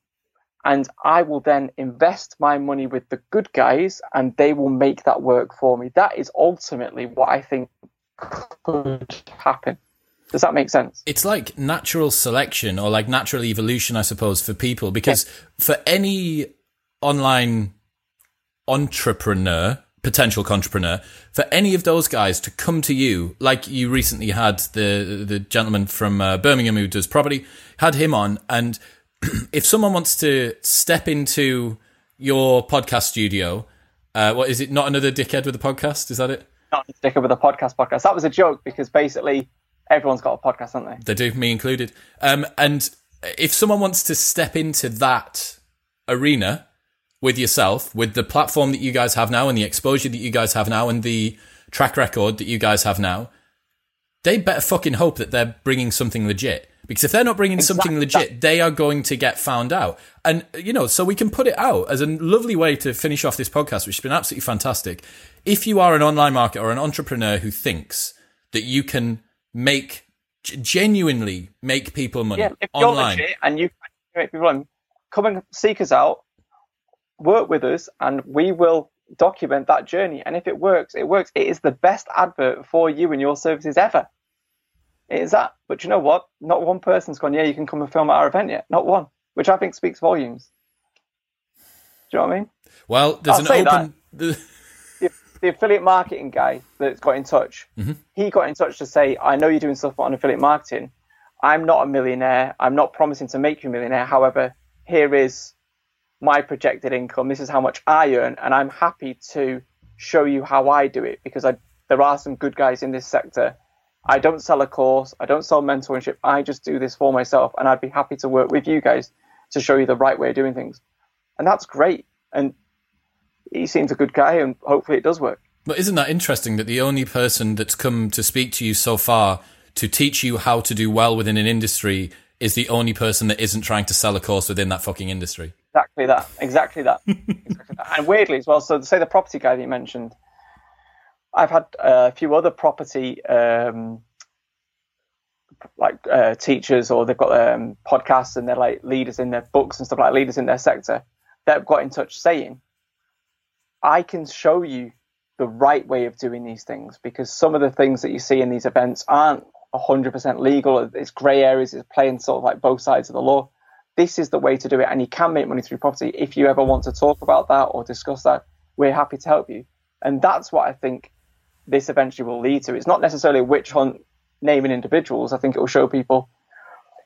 Speaker 2: And I will then invest my money with the good guys and they will make that work for me. That is ultimately what I think could happen. Does that make sense?
Speaker 1: It's like natural selection or like natural evolution, I suppose, for people. Because yeah. for any online entrepreneur, potential entrepreneur, for any of those guys to come to you, like you recently had the the gentleman from uh, Birmingham who does property, had him on, and if someone wants to step into your podcast studio, uh, what is it? Not another dickhead with a podcast? Is that it?
Speaker 2: Not a dickhead with a podcast. Podcast. That was a joke because basically everyone's got a podcast, haven't
Speaker 1: they? They do, me included. Um, and if someone wants to step into that arena, with yourself, with the platform that you guys have now and the exposure that you guys have now and the track record that you guys have now, they better fucking hope that they're bringing something legit. Because if they're not bringing exactly. something legit, they are going to get found out. And, you know, so we can put it out as a lovely way to finish off this podcast, which has been absolutely fantastic. If you are an online marketer or an entrepreneur who thinks that you can make, genuinely make people money yeah, if online.
Speaker 2: You're legit and you make people money, come and seek us out work with us and we will document that journey. And if it works, it works. It is the best advert for you and your services ever. It is that. But you know what? Not one person's gone, yeah, you can come and film at our event yet. Not one, which I think speaks volumes. Do you know what I mean?
Speaker 1: Well, there's I'll an open.
Speaker 2: the, the, affiliate marketing guy that's got in touch, mm-hmm. he got in touch to say, I know you're doing stuff on affiliate marketing. I'm not a millionaire. I'm not promising to make you a millionaire. However, here is my projected income. This is how much I earn, and I'm happy to show you how I do it because I, there are some good guys in this sector. I don't sell a course, I don't sell mentorship. I just do this for myself, and I'd be happy to work with you guys to show you the right way of doing things. And that's great. And he seems a good guy, and hopefully it does work.
Speaker 1: But isn't that interesting that the only person that's come to speak to you so far to teach you how to do well within an industry is the only person that isn't trying to sell a course within that fucking industry?
Speaker 2: Exactly that. Exactly that. exactly that. And weirdly as well, so say the property guy that you mentioned, I've had a few other property um, like uh, teachers or they've got um, podcasts and they're like leaders in their books and stuff like leaders in their sector that have got in touch saying, I can show you the right way of doing these things because some of the things that you see in these events aren't 100% legal. It's grey areas. It's playing sort of like both sides of the law this is the way to do it, and you can make money through property. If you ever want to talk about that or discuss that, we're happy to help you. And that's what I think this eventually will lead to. It's not necessarily a witch hunt naming individuals. I think it will show people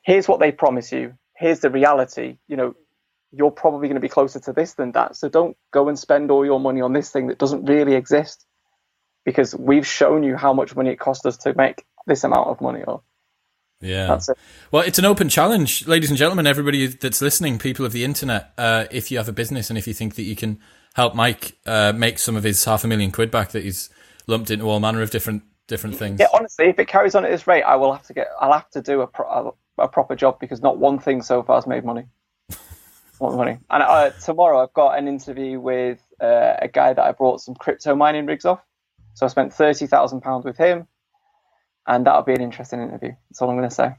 Speaker 2: here's what they promise you, here's the reality. You know, you're probably going to be closer to this than that. So don't go and spend all your money on this thing that doesn't really exist because we've shown you how much money it cost us to make this amount of money. Or
Speaker 1: yeah. It. Well, it's an open challenge, ladies and gentlemen, everybody that's listening, people of the internet. Uh, if you have a business and if you think that you can help Mike uh, make some of his half a million quid back that he's lumped into all manner of different different things.
Speaker 2: Yeah, honestly, if it carries on at this rate, I will have to get. I'll have to do a, pro- a, a proper job because not one thing so far has made money. money. And uh, tomorrow I've got an interview with uh, a guy that I brought some crypto mining rigs off. So I spent thirty thousand pounds with him and that'll be an interesting interview. That's all I'm going to say.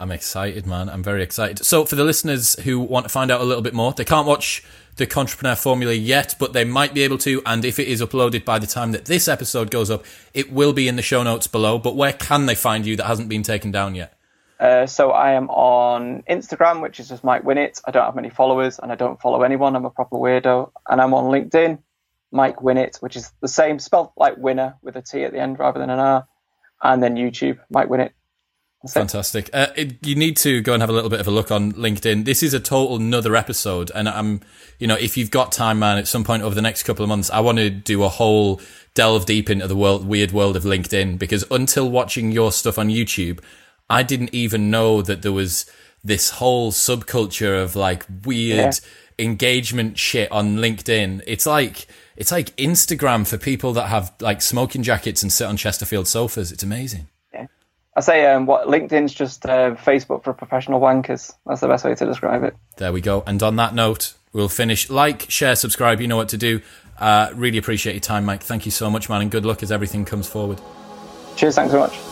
Speaker 1: I'm excited, man. I'm very excited. So, for the listeners who want to find out a little bit more, they can't watch the Contrepreneur Formula yet, but they might be able to. And if it is uploaded by the time that this episode goes up, it will be in the show notes below. But where can they find you that hasn't been taken down yet?
Speaker 2: Uh, so I am on Instagram, which is just Mike Winnet. I don't have many followers, and I don't follow anyone. I'm a proper weirdo. And I'm on LinkedIn, Mike Winnet, which is the same spelled like winner with a T at the end rather than an R and then YouTube Mike Winnet.
Speaker 1: Fantastic. Uh, it, you need to go and have a little bit of a look on LinkedIn. This is a total another episode, and I'm, you know, if you've got time, man, at some point over the next couple of months, I want to do a whole delve deep into the world, weird world of LinkedIn because until watching your stuff on YouTube, I didn't even know that there was this whole subculture of like weird yeah. engagement shit on LinkedIn. It's like it's like Instagram for people that have like smoking jackets and sit on Chesterfield sofas. It's amazing.
Speaker 2: Yeah, I say um, what LinkedIn's just uh, Facebook for professional wankers. That's the best way to describe it.
Speaker 1: There we go. And on that note, we'll finish. Like, share, subscribe. You know what to do. Uh, really appreciate your time, Mike. Thank you so much, man, and good luck as everything comes forward.
Speaker 2: Cheers. Thanks so much.